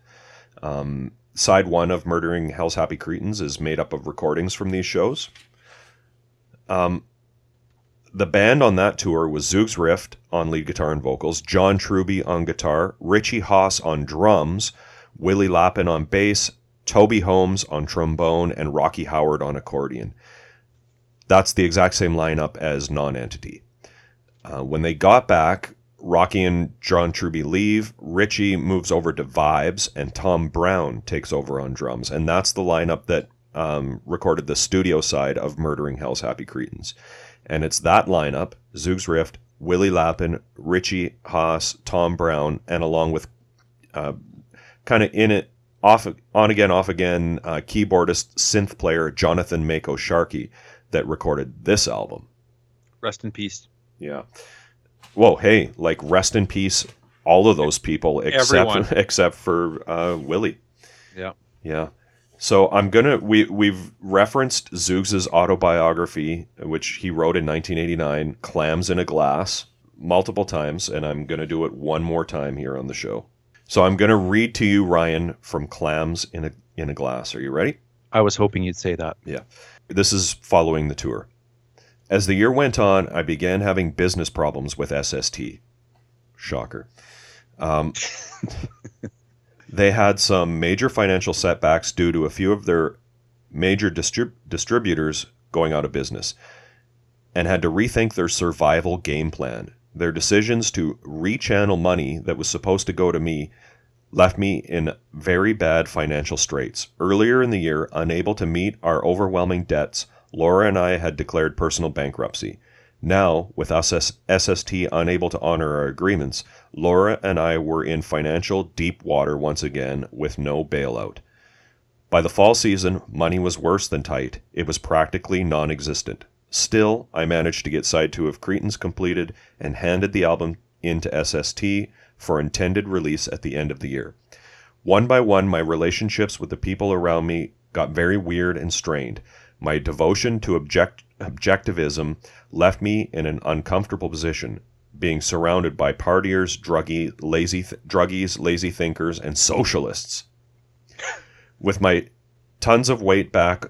Um, side one of Murdering Hell's Happy Cretins is made up of recordings from these shows. Um, the band on that tour was Zoogz Rift on lead guitar and vocals, John Trubee on guitar, Richie Haas on drums, Willie Lappin on bass, Toby Holmes on trombone, and Rocky Howard on accordion. That's the exact same lineup as Non-Entity. Uh, when they got back, Rocky and John Trubee leave, Richie moves over to Vibes, and Tom Brown takes over on drums. And that's the lineup that um, recorded the studio side of Murdering Hell's Happy Cretins. And it's that lineup, Zoogz Rift, Willie Lappin, Richie Haas, Tom Brown, and along with uh, kind of in it, off on again, off again, uh, keyboardist, synth player Jonathan Mako Sharkey that recorded this album. Rest in peace. Yeah. Whoa, hey, like rest in peace, all of those people except Everyone. except for uh, Willie. Yeah. Yeah. So I'm gonna we we've referenced Zoogz's autobiography, which he wrote in 1989, "Clams in a Glass," multiple times, and I'm gonna do it one more time here on the show. So I'm gonna read to you, Ryan, from "Clams in a in a Glass." Are you ready? I was hoping you'd say that. Yeah. This is following the tour. As the year went on, I began having business problems with SST. Shocker. Um, they had some major financial setbacks due to a few of their major distrib- distributors going out of business and had to rethink their survival game plan. Their decisions to rechannel money that was supposed to go to me left me in very bad financial straits. Earlier in the year, unable to meet our overwhelming debts, Laura and I had declared personal bankruptcy. Now, with us as SST unable to honor our agreements, Laura and I were in financial deep water once again with no bailout. By the fall season, money was worse than tight. It was practically non existent. Still, I managed to get side two of Cretins completed and handed the album in to SST for intended release at the end of the year. One by one, my relationships with the people around me got very weird and strained. My devotion to object- objectivism left me in an uncomfortable position, being surrounded by partiers, druggy, lazy th- druggies, lazy thinkers, and socialists. With my tons of weight back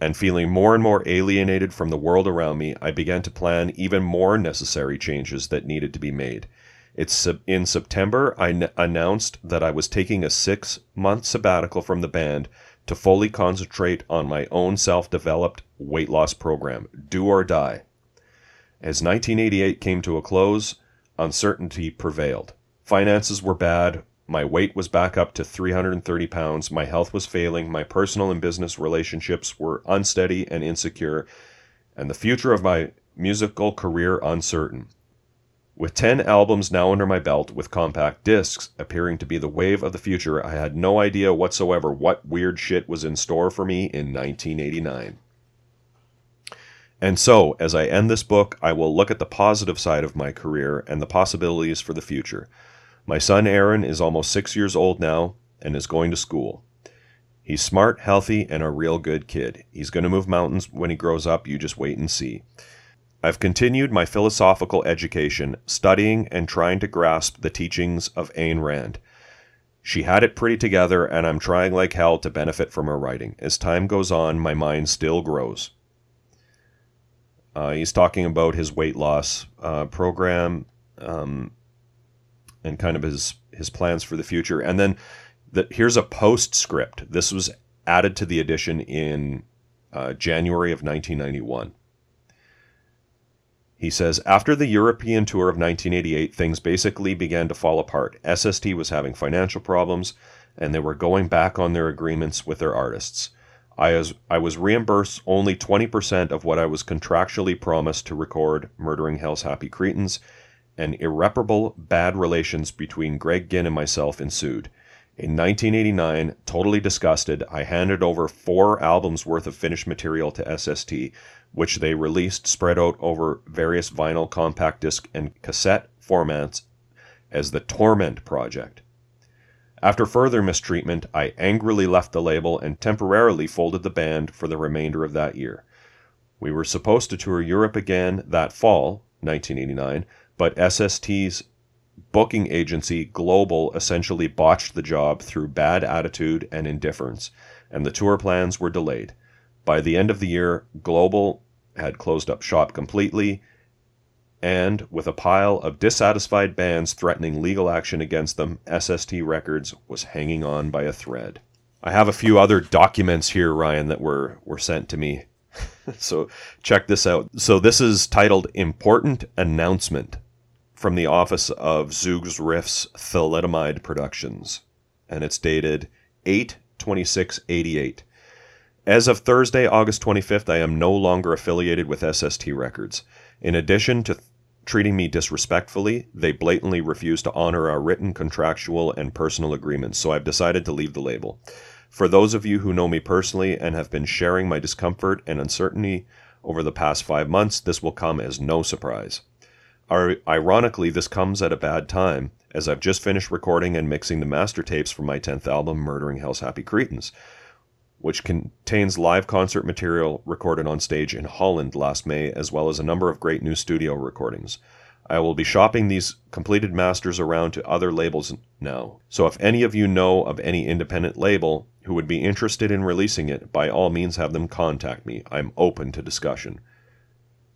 and feeling more and more alienated from the world around me, I began to plan even more necessary changes that needed to be made. It's in September I n- announced that I was taking a 6-month sabbatical from the band to fully concentrate on my own self-developed weight loss program, Do or Die. As 1988 came to a close, uncertainty prevailed. Finances were bad, my weight was back up to 330 pounds, my health was failing, my personal and business relationships were unsteady and insecure, and the future of my musical career uncertain. With 10 albums now under my belt, with compact discs appearing to be the wave of the future, I had no idea whatsoever what weird shit was in store for me in 1989. And so, as I end this book, I will look at the positive side of my career and the possibilities for the future. My son Aaron is almost six years old now and is going to school. He's smart, healthy, and a real good kid. He's going to move mountains when he grows up, you just wait and see. I've continued my philosophical education, studying and trying to grasp the teachings of Ayn Rand. She had it pretty together, and I'm trying like hell to benefit from her writing. As time goes on, my mind still grows. Uh, he's talking about his weight loss uh, program um, and kind of his his plans for the future. And then the, here's a postscript. This was added to the edition in uh, January of 1991. He says, after the European tour of 1988, things basically began to fall apart. SST was having financial problems, and they were going back on their agreements with their artists. I was, I was reimbursed only 20% of what I was contractually promised to record Murdering Hell's Happy Cretins, and irreparable bad relations between Greg Ginn and myself ensued. In 1989, totally disgusted, I handed over four albums worth of finished material to SST, which they released spread out over various vinyl, compact disc, and cassette formats as the Torment Project. After further mistreatment, I angrily left the label and temporarily folded the band for the remainder of that year. We were supposed to tour Europe again that fall, 1989, but SST's booking agency Global essentially botched the job through bad attitude and indifference, and the tour plans were delayed. By the end of the year, Global had closed up shop completely, and with a pile of dissatisfied bands threatening legal action against them, SST Records was hanging on by a thread. I have a few other documents here, Ryan, that were, were sent to me. so check this out. So this is titled Important Announcement from the office of Zoogz Rift's Thalidomide Productions, and it's dated 8 2688. As of Thursday, August 25th, I am no longer affiliated with SST Records. In addition to treating me disrespectfully, they blatantly refuse to honor our written contractual and personal agreements, so I've decided to leave the label. For those of you who know me personally and have been sharing my discomfort and uncertainty over the past five months, this will come as no surprise. Ironically, this comes at a bad time, as I've just finished recording and mixing the master tapes for my 10th album, Murdering Hell's Happy Cretins, which contains live concert material recorded on stage in Holland last May, as well as a number of great new studio recordings. I will be shopping these completed masters around to other labels now. So if any of you know of any independent label who would be interested in releasing it, by all means have them contact me. I'm open to discussion.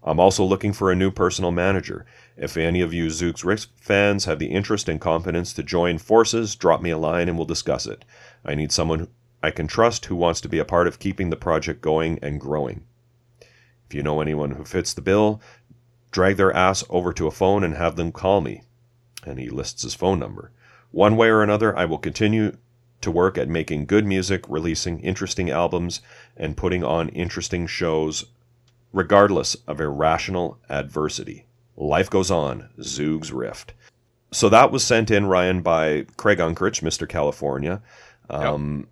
I'm also looking for a new personal manager. If any of you Zoogz Rift fans have the interest and confidence to join forces, drop me a line and we'll discuss it. I need someone I can trust who wants to be a part of keeping the project going and growing. If you know anyone who fits the bill, drag their ass over to a phone and have them call me. And he lists his phone number. One way or another, I will continue to work at making good music, releasing interesting albums, and putting on interesting shows regardless of irrational adversity. Life goes on, Zoogz Rift. So that was sent in, Ryan, by Craig Unkrich, Mr. California. Um, yep.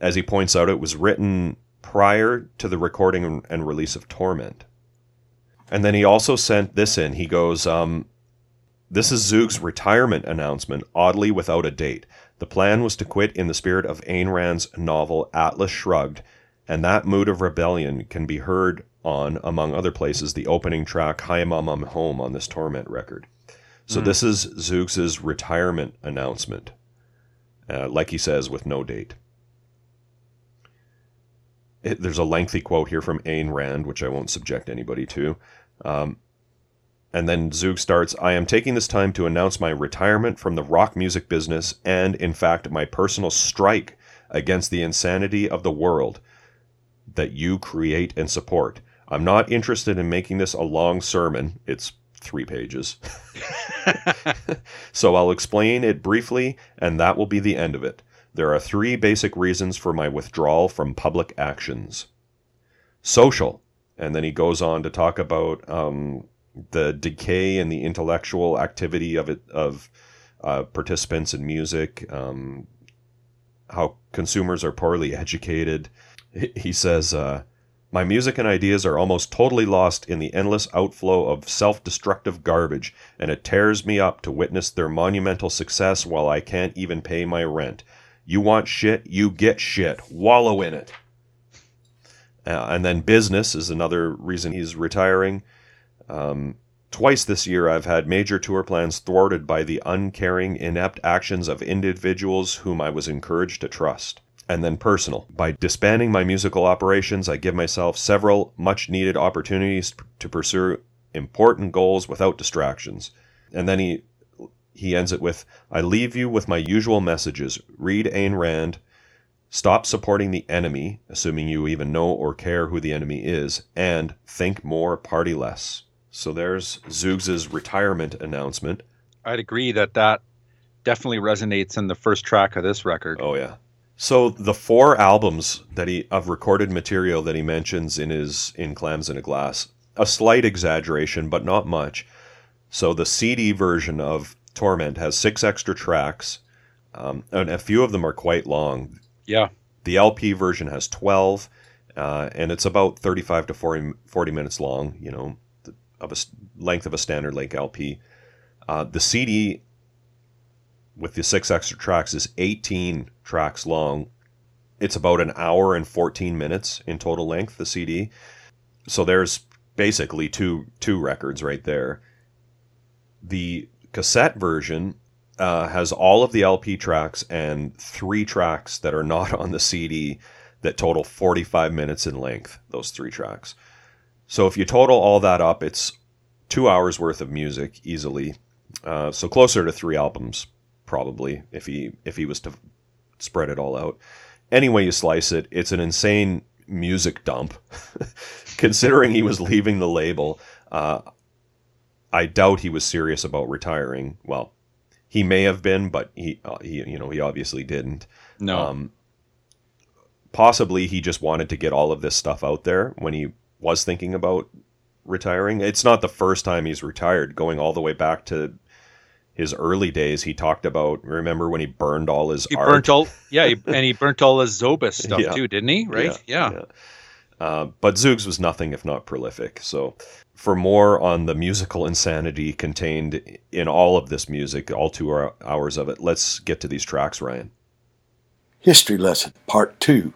As he points out, it was written prior to the recording and release of Torment. And then he also sent this in. He goes, um, This is Zoogz' retirement announcement, oddly without a date. The plan was to quit in the spirit of Ayn Rand's novel Atlas Shrugged, and that mood of rebellion can be heard on, among other places, the opening track Hi Mom I'm Home on this Torment record. So mm. this is Zoogz' retirement announcement, uh, like he says, with no date. It, there's a lengthy quote here from Ayn Rand, which I won't subject anybody to. Um, and then Zoog starts I am taking this time to announce my retirement from the rock music business and, in fact, my personal strike against the insanity of the world that you create and support. I'm not interested in making this a long sermon. It's three pages. so I'll explain it briefly, and that will be the end of it. There are three basic reasons for my withdrawal from public actions social, and then he goes on to talk about um, the decay and the intellectual activity of it of uh, participants in music, um, how consumers are poorly educated. He says, uh, my music and ideas are almost totally lost in the endless outflow of self destructive garbage, and it tears me up to witness their monumental success while I can't even pay my rent. You want shit, you get shit. Wallow in it. Uh, and then business is another reason he's retiring. Um, twice this year, I've had major tour plans thwarted by the uncaring, inept actions of individuals whom I was encouraged to trust and then personal. By disbanding my musical operations, I give myself several much needed opportunities to pursue important goals without distractions. And then he he ends it with I leave you with my usual messages. Read Ayn Rand. Stop supporting the enemy, assuming you even know or care who the enemy is, and think more, party less. So there's Zoogz' retirement announcement. I'd agree that that definitely resonates in the first track of this record. Oh yeah. So the four albums that he of recorded material that he mentions in his in Clams in a Glass, a slight exaggeration, but not much. So the CD version of Torment has six extra tracks, um, and a few of them are quite long. Yeah. The LP version has twelve, uh, and it's about thirty-five to 40, 40 minutes long. You know, the- of a length of a standard Lake LP. Uh, the CD with the six extra tracks is 18 tracks long. It's about an hour and 14 minutes in total length, the CD. So there's basically two two records right there. The cassette version uh, has all of the LP tracks and three tracks that are not on the CD that total 45 minutes in length, those three tracks. So if you total all that up, it's two hours worth of music easily. Uh, so closer to three albums probably if he if he was to spread it all out. Any way you slice it, it's an insane music dump. Considering he was leaving the label, uh, I doubt he was serious about retiring. Well, he may have been, but he, uh, he you know he obviously didn't. No. Um, possibly he just wanted to get all of this stuff out there when he was thinking about retiring. It's not the first time he's retired, going all the way back to his early days. He talked about remember when he burned all his he art. burnt all yeah, he, and he burnt all his Zobus stuff Yeah. too, didn't he? Right? Yeah. Uh, but Zoogz was nothing if not prolific. So, for more on the musical insanity contained in all of this music, all two hours of it, let's get to these tracks, Ryan. History Lesson, Part 2.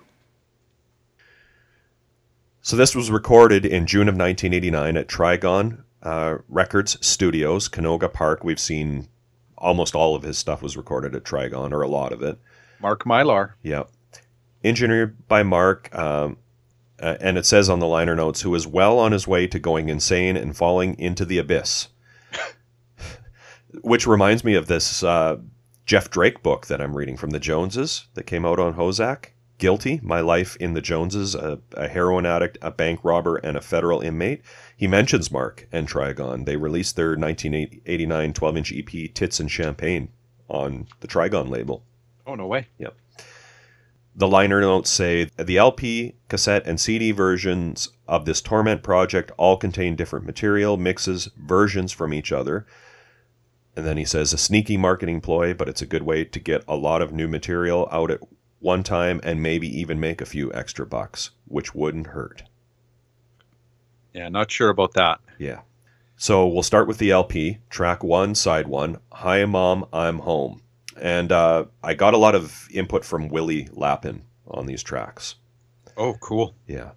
So this was recorded in June of 1989 at Trigon uh, Records Studios, Canoga Park. We've seen almost all of his stuff was recorded at Trigon, or a lot of it. Mark Mylar. Yeah. Engineered by Mark, um, uh, and it says on the liner notes, who is well on his way to going insane and falling into the abyss. Which reminds me of this uh, Jeff Drake book that I'm reading from the Joneses that came out on HoZac. Guilty, My Life in the Joneses, a, a heroin addict, a bank robber, and a federal inmate. He mentions Mark and Trigon. They released their 1989 12 inch EP, Tits and Champagne, on the Trigon label. Oh no way. Yep. The liner notes say the LP, cassette, and CD versions of this Torment project all contain different material, mixes, versions from each other. And then he says a sneaky marketing ploy, but it's a good way to get a lot of new material out at one time and maybe even make a few extra bucks, which wouldn't hurt. Yeah, not sure about that. Yeah. So we'll start with the LP, track one, side one. Hi, Mom, I'm home. And uh, I got a lot of input from Willie Lappin on these tracks. Oh, cool. Yeah.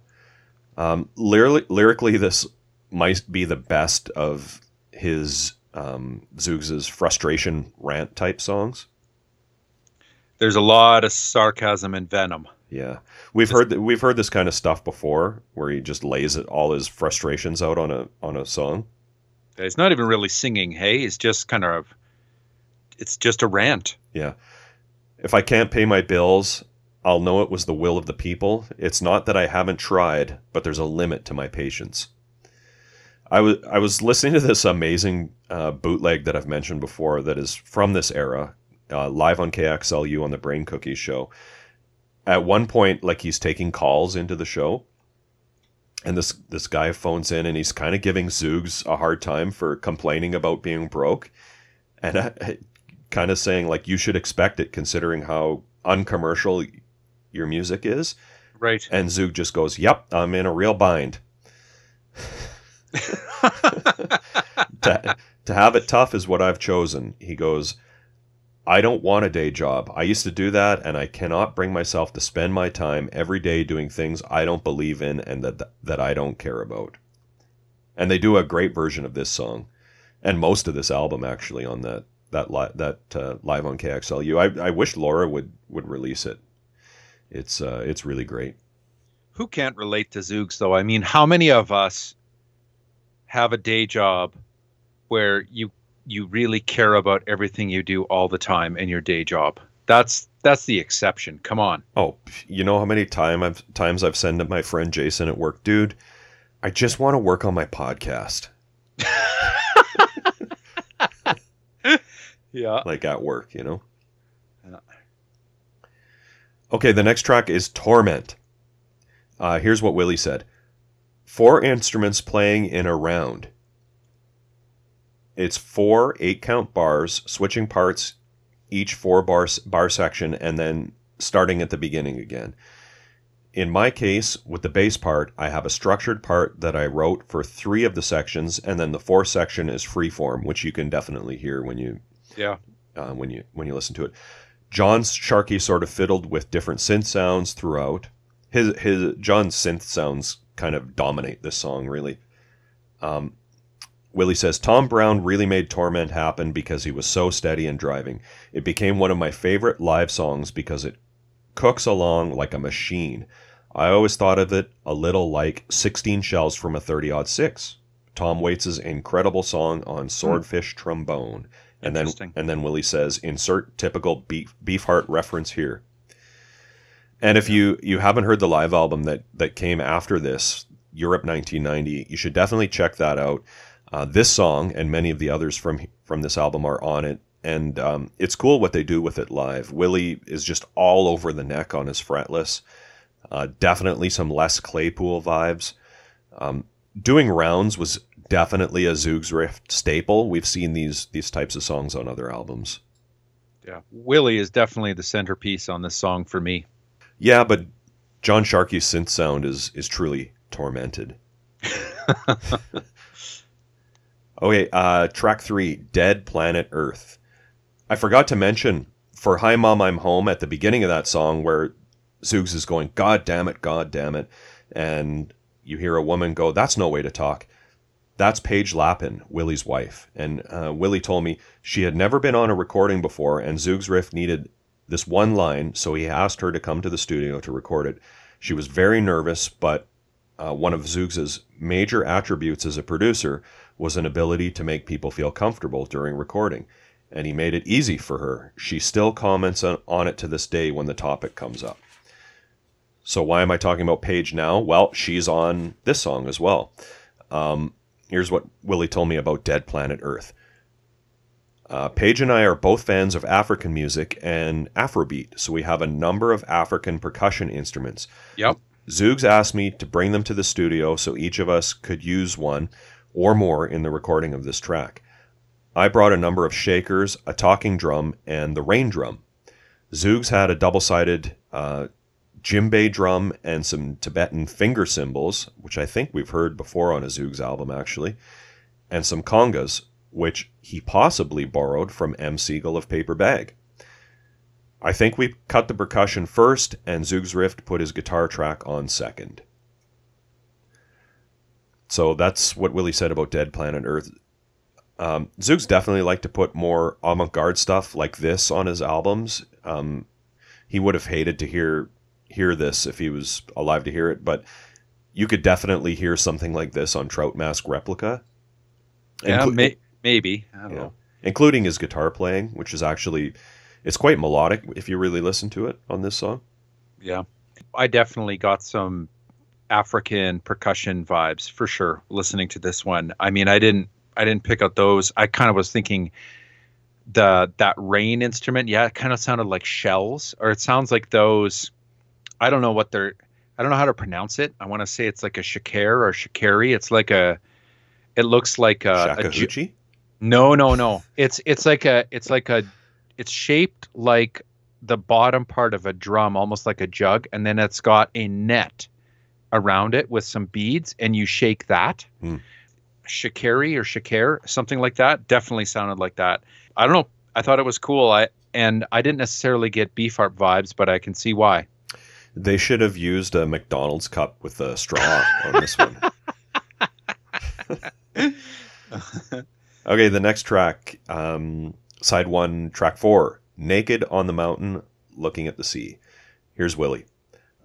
Um, lyri- lyrically, this might be the best of his um, Zoogz' frustration rant type songs. There's a lot of sarcasm and venom. Yeah, we've heard th- we've heard this kind of stuff before, where he just lays it, all his frustrations out on a on a song. It's not even really singing. Hey, it's just kind of. It's just a rant. Yeah. If I can't pay my bills, I'll know it was the will of the people. It's not that I haven't tried, but there's a limit to my patience. I was I was listening to this amazing uh, bootleg that I've mentioned before that is from this era, uh, live on KXLU on the Brain Cookies show. At one point, like he's taking calls into the show, and this this guy phones in and he's kind of giving Zoogz a hard time for complaining about being broke, and uh, I, kind of saying like you should expect it considering how uncommercial your music is. Right. And Zoog just goes, "Yep, I'm in a real bind." to, to have it tough is what I've chosen. He goes, I don't want a day job. I used to do that, and I cannot bring myself to spend my time every day doing things I don't believe in and that that I don't care about. And they do a great version of this song, and most of this album actually on that that li- that uh, live on KXLU. I, I wish Laura would would release it. It's uh, it's really great. Who can't relate to Zoogz though? I mean, how many of us have a day job where you you really care about everything you do all the time in your day job? That's that's the exception. Come on. Oh, you know how many time I've times I've said to my friend Jason at work, dude, I just want to work on my podcast. Yeah. Like at work, you know? Okay, the next track is Torment. Uh, here's what Willie said Four instruments playing in a round. It's four eight count bars, switching parts each four bar, bar section, and then starting at the beginning again. In my case, with the bass part, I have a structured part that I wrote for three of the sections, and then the fourth section is freeform, which you can definitely hear when you Yeah. uh, when you when you listen to it. John Sharkey sort of fiddled with different synth sounds throughout. His his John's synth sounds kind of dominate this song really. Um, Willie says Tom Brown really made Torment happen because he was so steady and driving. It became one of my favorite live songs because it cooks along like a machine. I always thought of it a little like 16 shells from a 30 odd 6. Tom Waits' incredible song on hmm. Swordfish Trombone. And then and then Willie says, insert typical beef Beefheart reference here. And if you you haven't heard the live album that that came after this, Europe 1990, you should definitely check that out. Uh, this song and many of the others from from this album are on it, and um, it's cool what they do with it live. Willie is just all over the neck on his fretless. Uh, definitely some Les Claypool vibes. Um, doing rounds was definitely a Zoogz Rift staple. We've seen these these types of songs on other albums. Yeah. Willie is definitely the centerpiece on this song for me. Yeah, but John Sharkey's synth sound is is truly tormented. okay, uh, track three, Dead Planet Earth. I forgot to mention for Hi Mom I'm Home at the beginning of that song where Zoogz is going, God damn it, God damn it. And you hear a woman go, That's no way to talk. That's Paige Lappin, Willie's wife. And uh, Willie told me she had never been on a recording before, and Zoogz Rift needed this one line, so he asked her to come to the studio to record it. She was very nervous, but uh, one of Zoogz' major attributes as a producer was an ability to make people feel comfortable during recording. And he made it easy for her. She still comments on, it to this day when the topic comes up. So, why am I talking about Paige now? Well, she's on this song as well. Um, here's what Willie told me about Dead Planet Earth. Uh, Paige and I are both fans of African music and Afrobeat, so we have a number of African percussion instruments. Yep. Zoogz asked me to bring them to the studio so each of us could use one or more in the recording of this track. I brought a number of shakers, a talking drum, and the rain drum. Zoogz had a double sided uh, djembe drum and some Tibetan finger cymbals, which I think we've heard before on a Zoogz album actually, and some congas, which he possibly borrowed from M. Siegel of Paper Bag. I think we cut the percussion first, and Zoogz Rift put his guitar track on second. So that's what Willie said about Dead Planet Earth. Um, Zoogz definitely liked to put more avant-garde stuff like this on his albums. Um, he would have hated to hear hear this if he was alive to hear it, but you could definitely hear something like this on Trout Mask Replica. Yeah, Inclu- may, maybe. I don't yeah. know. including his guitar playing, which is actually it's quite melodic if you really listen to it on this song. Yeah. I definitely got some African percussion vibes for sure listening to this one. I mean, I didn't I didn't pick out those. I kind of was thinking the that rain instrument, yeah, it kind of sounded like shells or it sounds like those I don't know what they're I don't know how to pronounce it. I want to say it's like a shakare or shakari. It's like a it looks like a, a ju- Shakuhachi? no, no, no. It's it's like a it's like a it's shaped like the bottom part of a drum, almost like a jug, and then it's got a net around it with some beads, and you shake that. Hmm. Shakari or shakare, something like that. Definitely sounded like that. I don't know. I thought it was cool. I and I didn't necessarily get Beefheart vibes, but I can see why. They should have used a McDonald's cup with a straw on this one. Okay, the next track, um, side one, track four, Naked on the Mountain, Looking at the Sea. Here's Willie.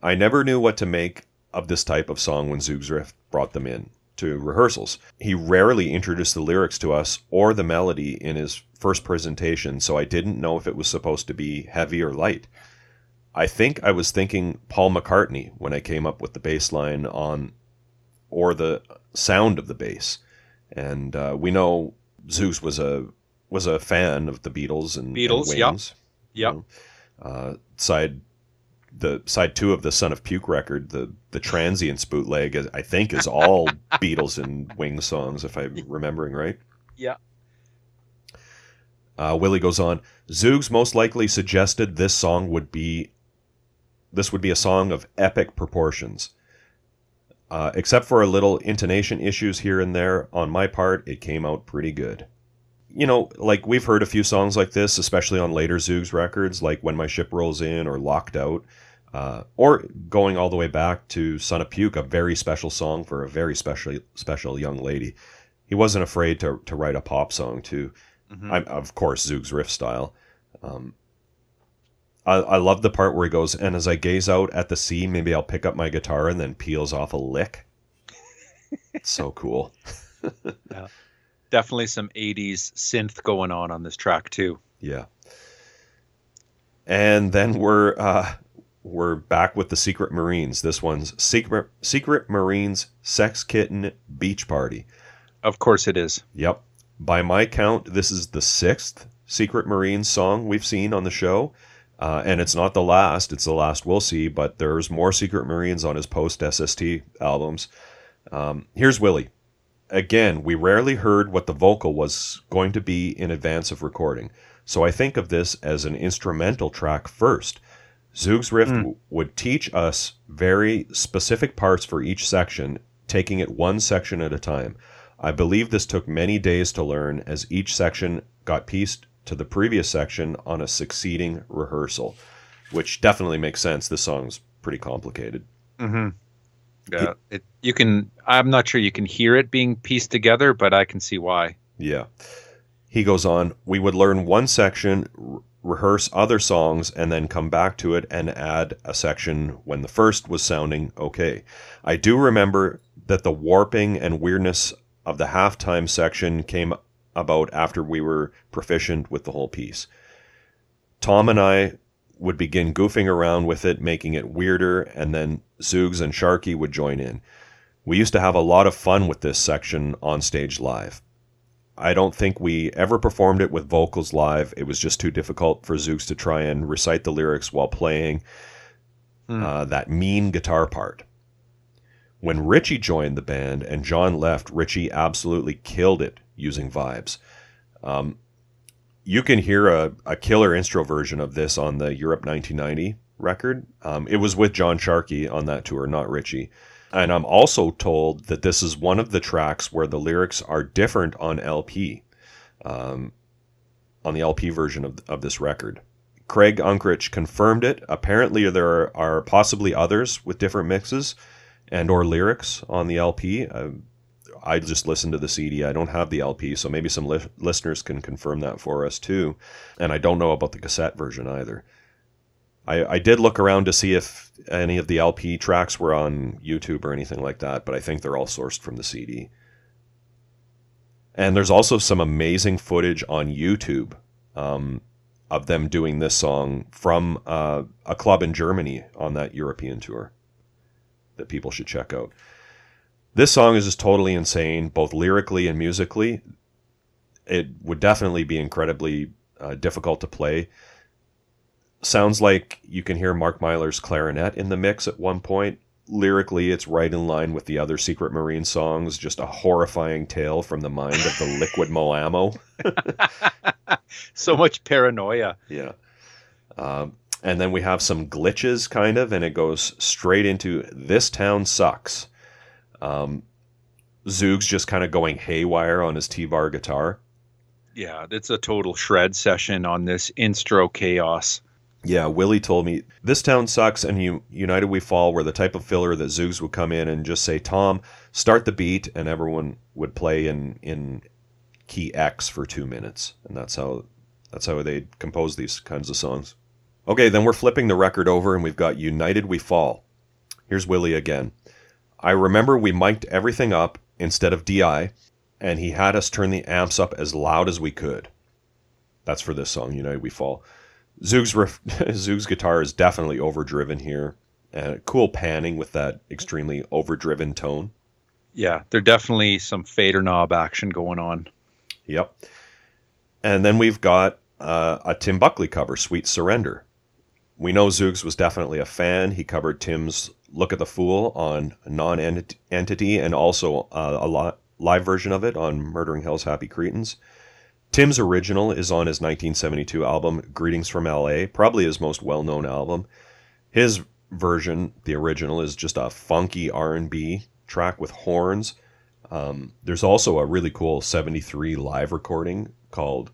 I never knew what to make of this type of song when Zoogz Rift brought them in to rehearsals. He rarely introduced the lyrics to us or the melody in his first presentation, so I didn't know if it was supposed to be heavy or light. I think I was thinking Paul McCartney when I came up with the bass line on, or the sound of the bass. And uh, we know Zeus was a was a fan of the Beatles and Beatles, and yep. Wings. Yep. know. Uh, side the side two of the Son of Puke record, the the Transients bootleg, is- I think, is all Beatles and Wings songs, if I'm remembering right. Yeah. Uh, Willie goes on. Zoogz most likely suggested this song would be this would be a song of epic proportions. Uh, except for a little intonation issues here and there on my part, it came out pretty good. You know, like we've heard a few songs like this, especially on later Zoogz records, like When My Ship Rolls In or Locked Out, uh, or going all the way back to Son of Puke, a very special song for a very special special young lady. He wasn't afraid to to write a pop song too. Mhm. I'm, of course, Zoogz Rift style. Um, I, I love the part where he goes, and as I gaze out at the sea, maybe I'll pick up my guitar and then peels off a lick. so cool. yeah. Definitely some 80s synth going on on this track too. Yeah. And then we're uh, we're back with the Secret Marines. This one's Secret Secret Marines Sex Kitten Beach Party. Of course it is. Yep. By my count, this is the sixth Secret Marines song we've seen on the show. Uh, and it's not the last, it's the last we'll see, but there's more Secret Marines on his post SST albums. Um, here's Willie. Again, we rarely heard what the vocal was going to be in advance of recording, so I think of this as an instrumental track first. Zoogz Rift w- would teach us very specific parts for each section, taking it one section at a time. I believe this took many days to learn as each section got pieced to the previous section on a succeeding rehearsal, which definitely makes sense. This song's pretty complicated. Mm-hmm. Yeah, it, you can. I'm not sure you can hear it being pieced together, but I can see why. Yeah. He goes on, we would learn one section, re- rehearse other songs, and then come back to it and add a section when the first was sounding okay. I do remember that the warping and weirdness of the halftime section came about after we were proficient with the whole piece. Tom and I would begin goofing around with it, making it weirder, and then Zoogz and Sharkey would join in. We used to have a lot of fun with this section on stage live. I don't think we ever performed it with vocals live. It was just too difficult for Zoogz to try and recite the lyrics while playing Hmm. uh, that mean guitar part. When Richie joined the band and John left, Richie absolutely killed it using vibes. Um, you can hear a, a killer intro version of this on the Europe 1990 record. Um, it was with John Sharkey on that tour, not Richie. And I'm also told that this is one of the tracks where the lyrics are different on LP, um, on the LP version of, of this record. Craig Unkrich confirmed it. Apparently, there are, possibly others with different mixes and or lyrics on the LP. Uh, I just listened to the CD. I don't have the LP, so maybe some li- listeners can confirm that for us too. And I don't know about the cassette version either. I, I did look around to see if any of the LP tracks were on YouTube or anything like that, but I think they're all sourced from the CD. And there's also some amazing footage on YouTube um, of them doing this song from uh, a club in Germany on that European tour that people should check out. This song is just totally insane, both lyrically and musically. It would definitely be incredibly uh, difficult to play sounds like you can hear Mark Myler's clarinet in the mix at one point. Lyrically, it's right in line with the other Secret Marine songs, just a horrifying tale from the mind of the liquid Moamo. So much paranoia. Yeah. Um, and then we have some glitches, kind of, and it goes straight into This Town Sucks. Um, Zoogz just kind of going haywire on his T bar guitar. Yeah, it's a total shred session on this instro chaos. Yeah, Willie told me this town sucks, and you United We Fall were the type of filler that Zoogz would come in and just say, "Tom, start the beat," and everyone would play in in key X for two minutes, and that's how that's how they compose these kinds of songs. Okay, then we're flipping the record over, and we've got United We Fall. Here's Willie again. I remember we mic'd everything up instead of DI, and he had us turn the amps up as loud as we could. That's for this song, United We Fall. Zoogz Rift, Zoogz' guitar is definitely overdriven here. Uh, cool panning with that extremely overdriven tone. Yeah, there definitely some fader knob action going on. Yep. And then we've got uh, a Tim Buckley cover, "Sweet Surrender." we know Zoogz was definitely a fan. He covered Tim's Look at the Fool on Non Entity and also uh, a lot, live version of it on Murdering Hell's Happy Cretins. Tim's original is on his 1972 album Greetings from LA, probably his most well-known album. His version, the original, is just a funky R&B track with horns. Um, there's also a really cool 73 live recording called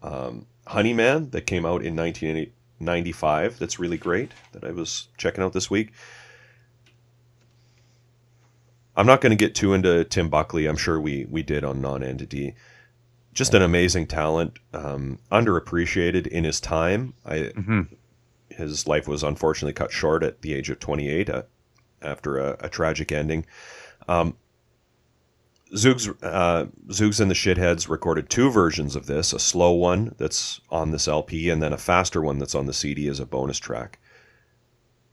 um, Honeyman that came out in 1995 that's really great that I was checking out this week. I'm not going to get too into Tim Buckley. I'm sure we we did on Non-Entity. Just an amazing talent, um, underappreciated in his time. I, Mm-hmm. his life was unfortunately cut short at the age of 28 uh, after a, a tragic ending. Um, Zoogz, uh, Zoogz and the Shitheads recorded two versions of this a slow one that's on this LP, and then a faster one that's on the CD as a bonus track.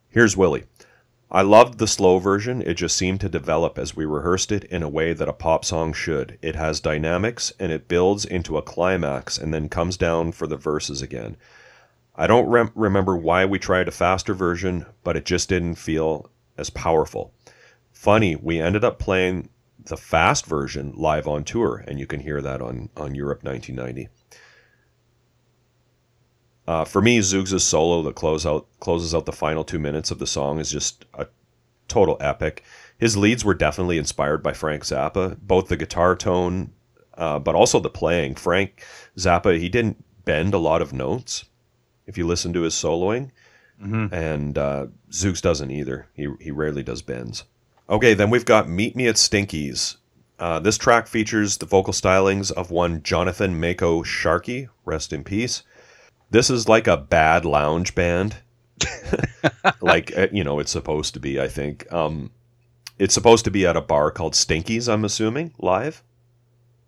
Here's Willie. I loved the slow version. It just seemed to develop as we rehearsed it in a way that a pop song should. It has dynamics and it builds into a climax and then comes down for the verses again. I don't rem- remember why we tried a faster version, but it just didn't feel as powerful. Funny, we ended up playing the fast version live on tour, and you can hear that on, on Europe 1990. Uh, for me, Zoogz' solo that close out, closes out the final two minutes of the song is just a total epic. His leads were definitely inspired by Frank Zappa, both the guitar tone, uh, but also the playing. Frank Zappa, he didn't bend a lot of notes if you listen to his soloing, Mm-hmm. and uh, doesn't either. He, he rarely does bends. Okay, then we've got Meet Me at Stinky's. Uh, this track features the vocal stylings of one Jonathan Mako Sharkey, rest in peace. This is like a bad lounge band. like, uh, you know, it's supposed to be, I think. Um, it's supposed to be at a bar called Stinky's, I'm assuming, live.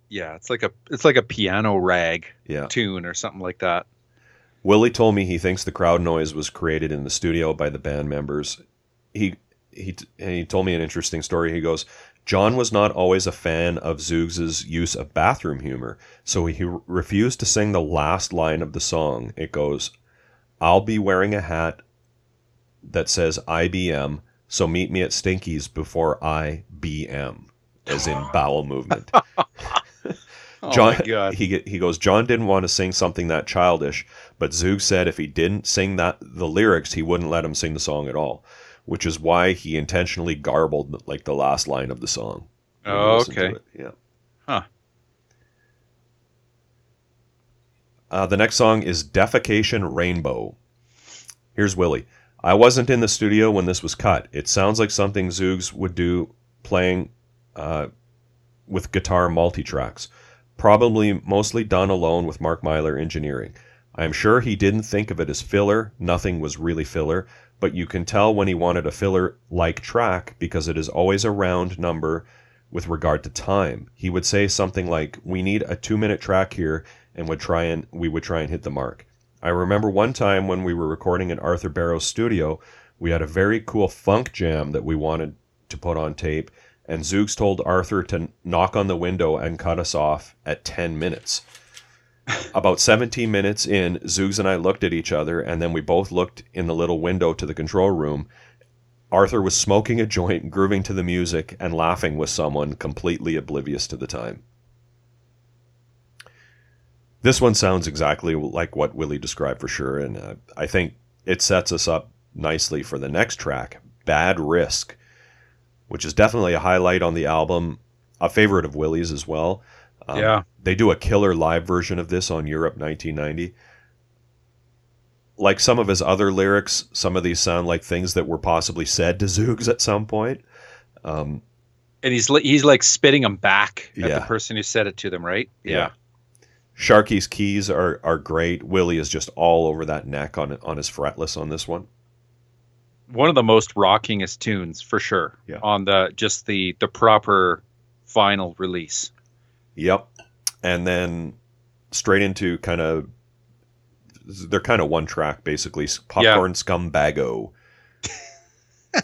Yeah, it's like a it's like a piano rag Yeah. tune or something like that. Willie told me he thinks the crowd noise was created in the studio by the band members. He he he told me an interesting story. He goes, John was not always a fan of Zoogz' use of bathroom humor, so he refused to sing the last line of the song. It goes, "I'll be wearing a hat that says IBM, so meet me at Stinky's before I BM." As in bowel movement. Oh John, my god. he he goes. John didn't want to sing something that childish, but Zoogz said if he didn't sing that the lyrics, he wouldn't let him sing the song at all, which is why he intentionally garbled like the last line of the song. Oh, okay. Yeah. Huh. Uh, the next song is Defecation Rainbow. Here's Willie. I wasn't in the studio when this was cut. It sounds like something Zoogz would do playing uh, with guitar multi tracks. Probably mostly done alone with Mark Myler engineering. I am sure he didn't think of it as filler. Nothing was really filler, but you can tell when he wanted a filler like track because it is always a round number with regard to time. He would say something like, "We need a 2-minute track here," and would try and we would try and hit the mark. I remember one time when we were recording at Arthur Barrow's studio, we had a very cool funk jam that we wanted to put on tape, and Zoogz told Arthur to knock on the window and cut us off at 10 minutes. About 17 minutes in, Zoogz and I looked at each other, and then we both looked in the little window to the control room. Arthur was smoking a joint, grooving to the music, and laughing with someone completely oblivious to the time. This one sounds exactly like what Willie described for sure, and uh, I think it sets us up nicely for the next track, Bad Risk, which is definitely a highlight on the album, a favorite of Willie's as well. Um, yeah. They do a killer live version of this on Europe 1990. Like some of his other lyrics, some of these sound like things that were possibly said to Zoogz at some point. Um, And he's li- he's like spitting them back at Yeah. the person who said it to them, right? Yeah. Sharkey's keys are are great. Willie is just all over that neck on on his fretless on this one. One of the most rockingest tunes for sure. Yeah. On the just the the proper final release. Yep. And then straight into kind of they're kind of one track basically. Popcorn Scumbago.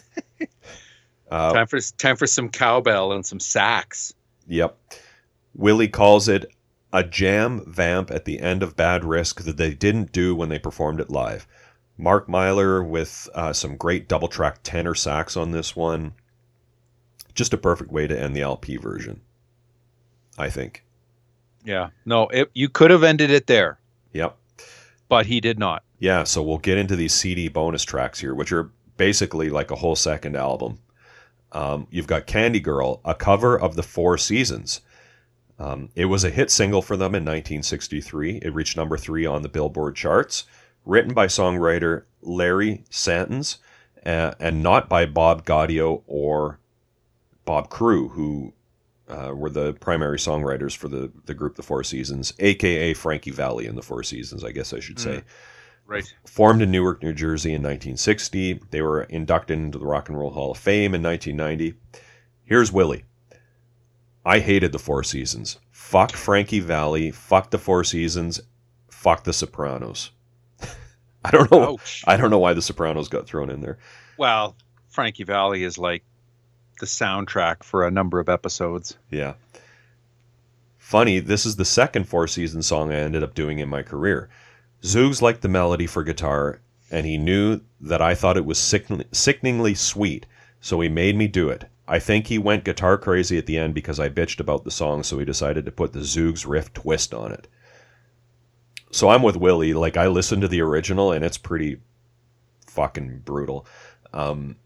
uh, time for time for some cowbell and some sax. Yep. Willie calls it a jam vamp at the end of Bad Risk that they didn't do when they performed it live. Mark Myler with uh, some great double track tenor sax on this one. Just a perfect way to end the LP version, I think. Yeah. No, it, you could have ended it there, Yep. but he did not. Yeah, so we'll get into these CD bonus tracks here, which are basically like a whole second album. Um, you've got Candy Girl, a cover of the Four Seasons. Um, it was a hit single for them in 1963. It reached number three on the Billboard charts. Written by songwriter Larry Santos, uh, and not by Bob Gaudio or Bob Crewe, who uh, were the primary songwriters for the, the group The Four Seasons, aka Frankie Valli and The Four Seasons, I guess I should say. Right. Formed in Newark, New Jersey in 1960. They were inducted into the Rock and Roll Hall of Fame in 1990. Here's Willie. I hated the Four Seasons. Fuck Frankie Valli. Fuck the Four Seasons. Fuck the Sopranos. I don't know. Ouch. I don't know why the Sopranos got thrown in there. Well, Frankie Valli is like the soundtrack for a number of episodes. Yeah. Funny, this is the second Four Seasons song I ended up doing in my career. Zoogz liked the melody for guitar, and he knew that I thought it was sicken- sickeningly sweet, so he made me do it. I think he went guitar crazy at the end because I bitched about the song, so he decided to put the Zoogz Rift twist on it. So I'm with Willie. Like, I listened to the original, and it's pretty fucking brutal. Um,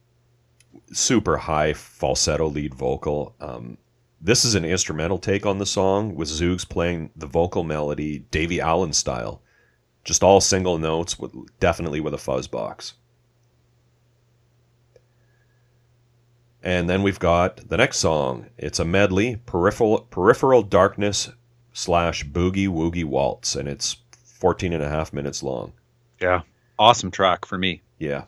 super high falsetto lead vocal. Um, this is an instrumental take on the song with Zoogz playing the vocal melody Davie Allan style. Just all single notes with definitely with a fuzz box. And then we've got the next song. It's a medley, peripheral peripheral darkness slash boogie woogie waltz, and it's 14 and a half minutes long. Yeah. Awesome track for me. Yeah.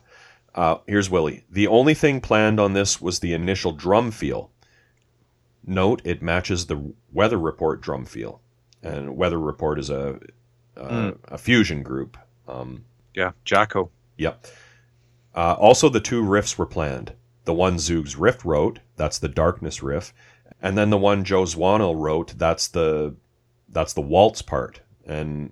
Uh, here's Willie. The only thing planned on this was the initial drum feel. Note it matches the Weather Report drum feel, and Weather Report is a uh, a fusion group. Um, Yeah. Jaco. Yep. Uh, also, the two riffs were planned. The one Zoogz Rift wrote, that's the Darkness riff, and then the one Joe Zawinul wrote, that's the that's the waltz part. And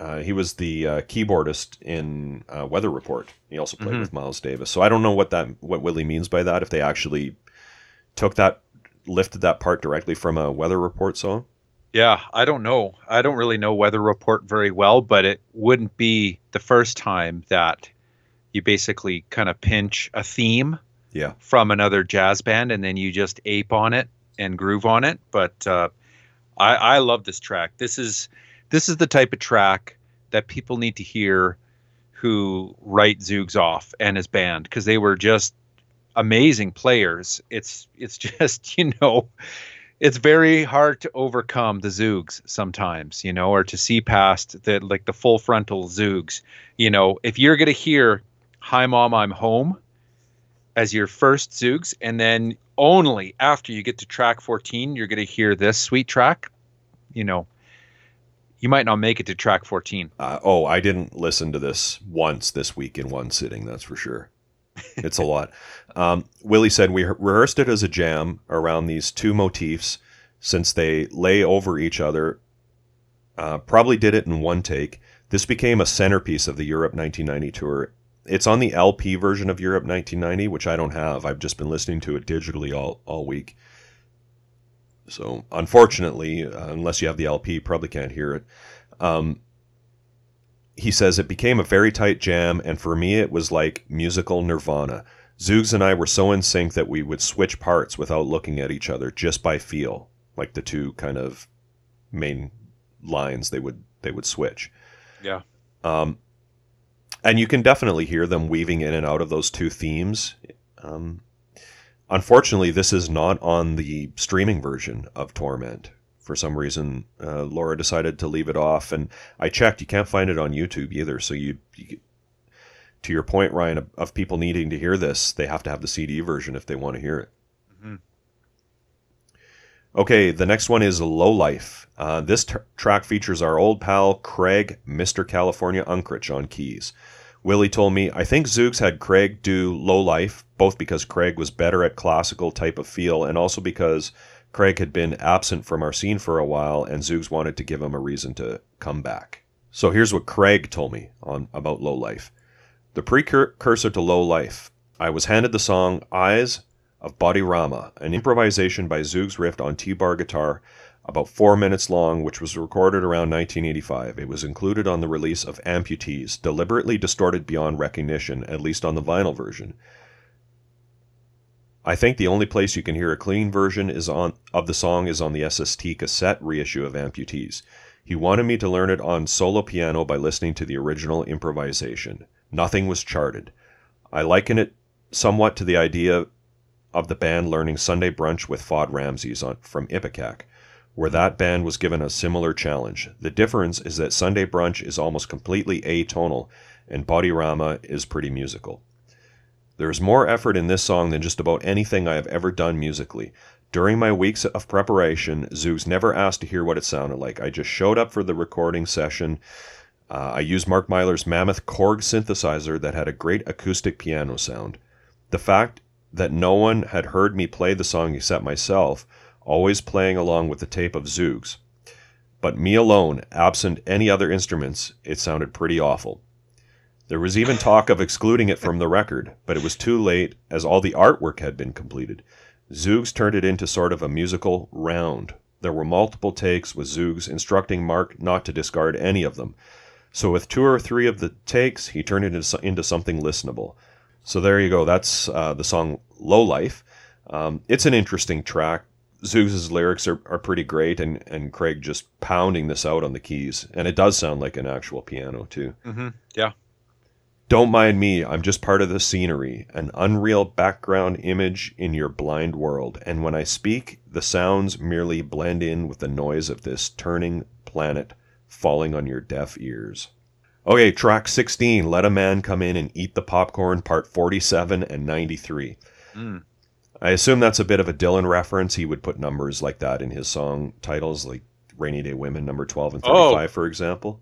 uh, he was the uh, keyboardist in uh, Weather Report. He also played Mhm. with Miles Davis. So I don't know what that what Willie means by that. If they actually took that lifted that part directly from a Weather Report song. Yeah, I don't know. I don't really know Weather Report very well, but it wouldn't be the first time that you basically kind of pinch a theme Yeah. from another jazz band and then you just ape on it and groove on it. But uh, I, I love this track. This is this is the type of track that people need to hear who write Zoogz off and his band because they were just amazing players. It's it's just you know it's very hard to overcome the Zoogz sometimes, you know, or to see past the like the full frontal Zoogz. You know, if you're gonna hear "Hi Mom, I'm Home" as your first Zoogz, and then only after you get to track 14, you're gonna hear this sweet track. You know, you might not make it to track 14. Uh, oh, I didn't listen to this once this week in one sitting. That's for sure. It's a lot. Um, Willie said we re- rehearsed it as a jam around these two motifs, since they lay over each other. Uh, probably did it in one take. This became a centerpiece of the Europe 1990 tour. It's on the LP version of Europe 1990, which I don't have. I've just been listening to it digitally all all week. So unfortunately, uh, unless you have the LP, you probably can't hear it. Um, he says it became a very tight jam, and for me, it was like musical nirvana. Zoogz and I were so in sync that we would switch parts without looking at each other, just by feel, like the two kind of main lines they would they would switch. Yeah. Um, and you can definitely hear them weaving in and out of those two themes. Um, unfortunately, this is not on the streaming version of Torment. For some reason, uh, Laura decided to leave it off, and I checked. You can't find it on YouTube either. So you, you to your point, Ryan, of, of people needing to hear this, they have to have the CD version if they want to hear it. Mhm. Okay, the next one is Low Life. Uh, this tr- track features our old pal Craig, Mr. California Unkrich on keys. Willie told me, I think Zoogz had Craig do Low Life, both because Craig was better at classical type of feel and also because Craig had been absent from our scene for a while and Zoogz wanted to give him a reason to come back. So here's what Craig told me on about Low Life. The precursor to Low Life. I was handed the song Eyes of Body Rama, an improvisation by Zoogz Rift on T bar guitar, about four minutes long, which was recorded around 1985. It was included on the release of Amputees, deliberately distorted beyond recognition, at least on the vinyl version. I think the only place you can hear a clean version is on of the song is on the SST cassette reissue of Amputees. He wanted me to learn it on solo piano by listening to the original improvisation. Nothing was charted. I liken it somewhat to the idea of the band learning Sunday Brunch with Fuad Ramses on, from Ipecac, where that band was given a similar challenge. The difference is that Sunday Brunch is almost completely atonal, and Body Rama is pretty musical. There is more effort in this song than just about anything I have ever done musically. During my weeks of preparation, Zoogz never asked to hear what it sounded like. I just showed up for the recording session. Uh, I used Mark Myler's Mammoth Korg synthesizer that had a great acoustic piano sound. The fact that no one had heard me play the song except myself, always playing along with the tape of Zoogz. But me alone, absent any other instruments, it sounded pretty awful. There was even talk of excluding it from the record, but it was too late as all the artwork had been completed. Zoogz turned it into sort of a musical round. There were multiple takes with Zoogz instructing Mark not to discard any of them. So with two or three of the takes, he turned it into, something listenable. So there you go. That's uh, the song Low Life. Um, it's an interesting track. Zoogz' lyrics are, are pretty great, and, and Craig just pounding this out on the keys. And it does sound like an actual piano, too. Mm-hmm. Yeah. Don't mind me, I'm just part of the scenery, an unreal background image in your blind world. And when I speak, the sounds merely blend in with the noise of this turning planet falling on your deaf ears. Okay, track 16, Let a Man Come In and Eat the Popcorn, part 47 and 93. Mm. I assume that's a bit of a Dylan reference. He would put numbers like that in his song titles, like Rainy Day Women, number 12 and 35, Oh. for example.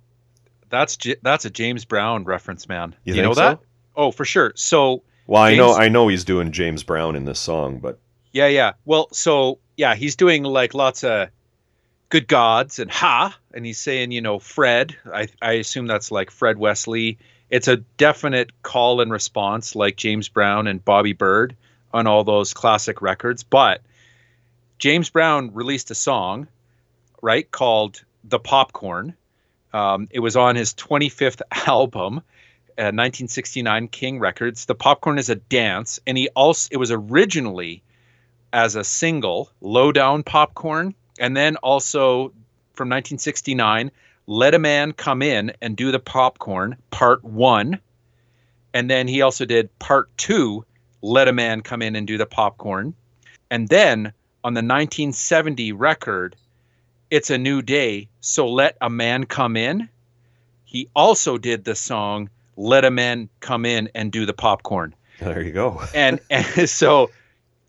That's J- that's a James Brown reference, man. You You, know so? that? Oh, for sure. So Well, I know, I know he's doing James Brown in this song, but yeah, yeah. Well, so yeah, he's doing like lots of good gods and ha, and he's saying, you know, Fred. I I assume that's like Fred Wesley. It's a definite call and response, like James Brown and Bobby Byrd on all those classic records. But James Brown released a song, right, called "The Popcorn." Um, it was on his 25th album, uh, 1969 King Records. The Popcorn is a dance, and he also it was originally as a single, "Low Down Popcorn," and then also from 1969, "Let a Man Come In and Do the Popcorn" Part One, and then he also did Part Two, "Let a Man Come In and Do the Popcorn," and then on the 1970 record it's a new day so let a man come in he also did the song let a man come in and do the popcorn there you go. and, and so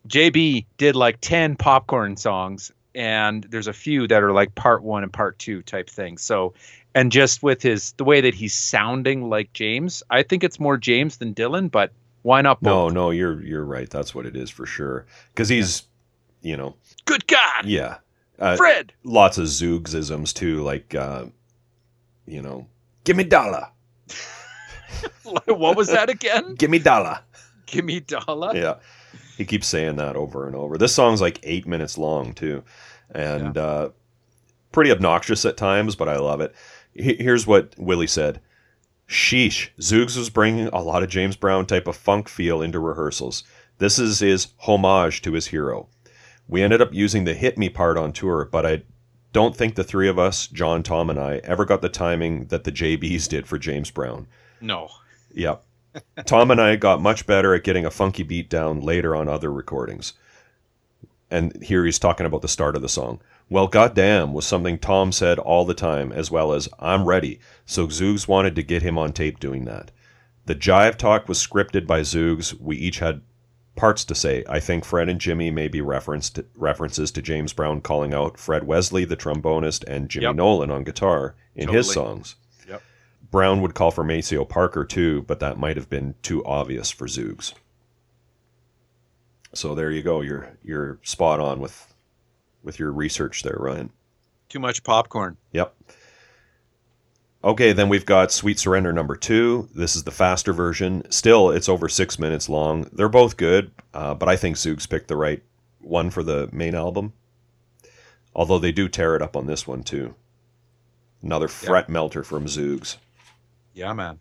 jb did like 10 popcorn songs and there's a few that are like part one and part two type things. so and just with his the way that he's sounding like james i think it's more james than dylan but why not No, both no, you're you're right. That's what it is for sure. Because he's, you know, good god yeah, uh, fred lots of Zoogzisms too, like, uh, you know, give me dollar, what was that again give me dollar. give me dollar yeah, he keeps saying that over and over. This song's like eight minutes long too, and uh, pretty obnoxious at times, but I love it. He- Here's what Willie said. Sheesh, Zoogz was bringing a lot of James Brown type of funk feel into rehearsals. This is his homage to his hero. We ended up using the hit me part on tour, but I don't think the three of us, John, Tom, and I, ever got the timing that the JBs did for James Brown. no Yep. Tom and I got much better at getting a funky beat down later on other recordings. And here he's talking about the start of the song. Well, goddamn was something Tom said all the time, as well as I'm ready. So Zoogz wanted to get him on tape doing that. The jive talk was scripted by Zoogz. We each had parts to say. I think Fred and Jimmy may be referenced references to James Brown calling out Fred Wesley, the trombonist, and Jimmy Yep. Nolen on guitar in his songs. Yep. Brown would call for Maceo Parker too, but that might have been too obvious for Zoogz. So there you go. You're you're spot on with with your research there, Ryan. too much popcorn Yep. Okay, then we've got Sweet Surrender number two. This is the faster version. Still, it's over six minutes long. They're both good, uh, but I think Zoogz picked the right one for the main album. Although they do tear it up on this one too. Another fret melter from Zoogz. Yeah, man.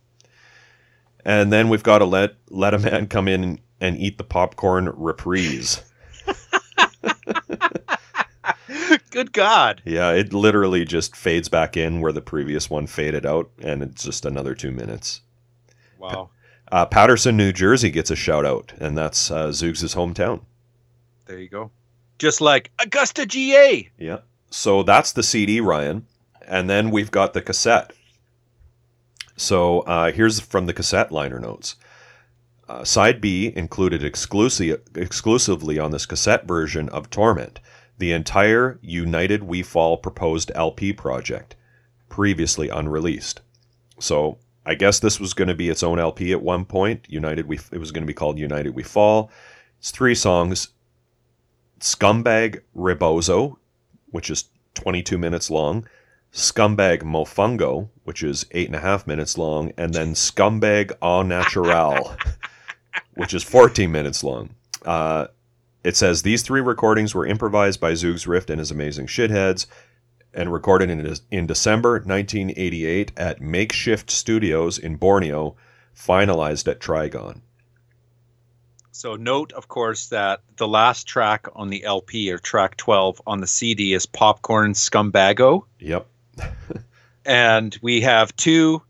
And then we've got to let let a man come in and eat the popcorn reprise. Good God. Yeah, it literally just fades back in where the previous one faded out, and it's just another two minutes. Wow. Uh, Paterson, New Jersey gets a shout out, and that's uh, Zoogz' hometown. There you go. Just like Augusta, GA. Yeah. So that's the CD, Ryan. And then we've got the cassette. So uh, here's from the cassette liner notes. Uh, side B included exclusive, exclusively on this cassette version of Torment the entire United We Fall proposed LP project, previously unreleased. So I guess this was going to be its own LP at one point. United We it was going to be called United We Fall. It's three songs. Scumbag Rebozo, which is 22 minutes long. Scumbag Mofungo, which is eight and a half minutes long, and then Scumbag Au Natural, which is 14 minutes long. Uh, it says these three recordings were improvised by Zoogz Rift and his amazing shitheads and recorded in, in December 1988 at Makeshift Studios in Borneo, finalized at Trigon. So note, of course, that the last track on the LP or track 12 on the CD is Popcorn Scumbago. Yep. and we have two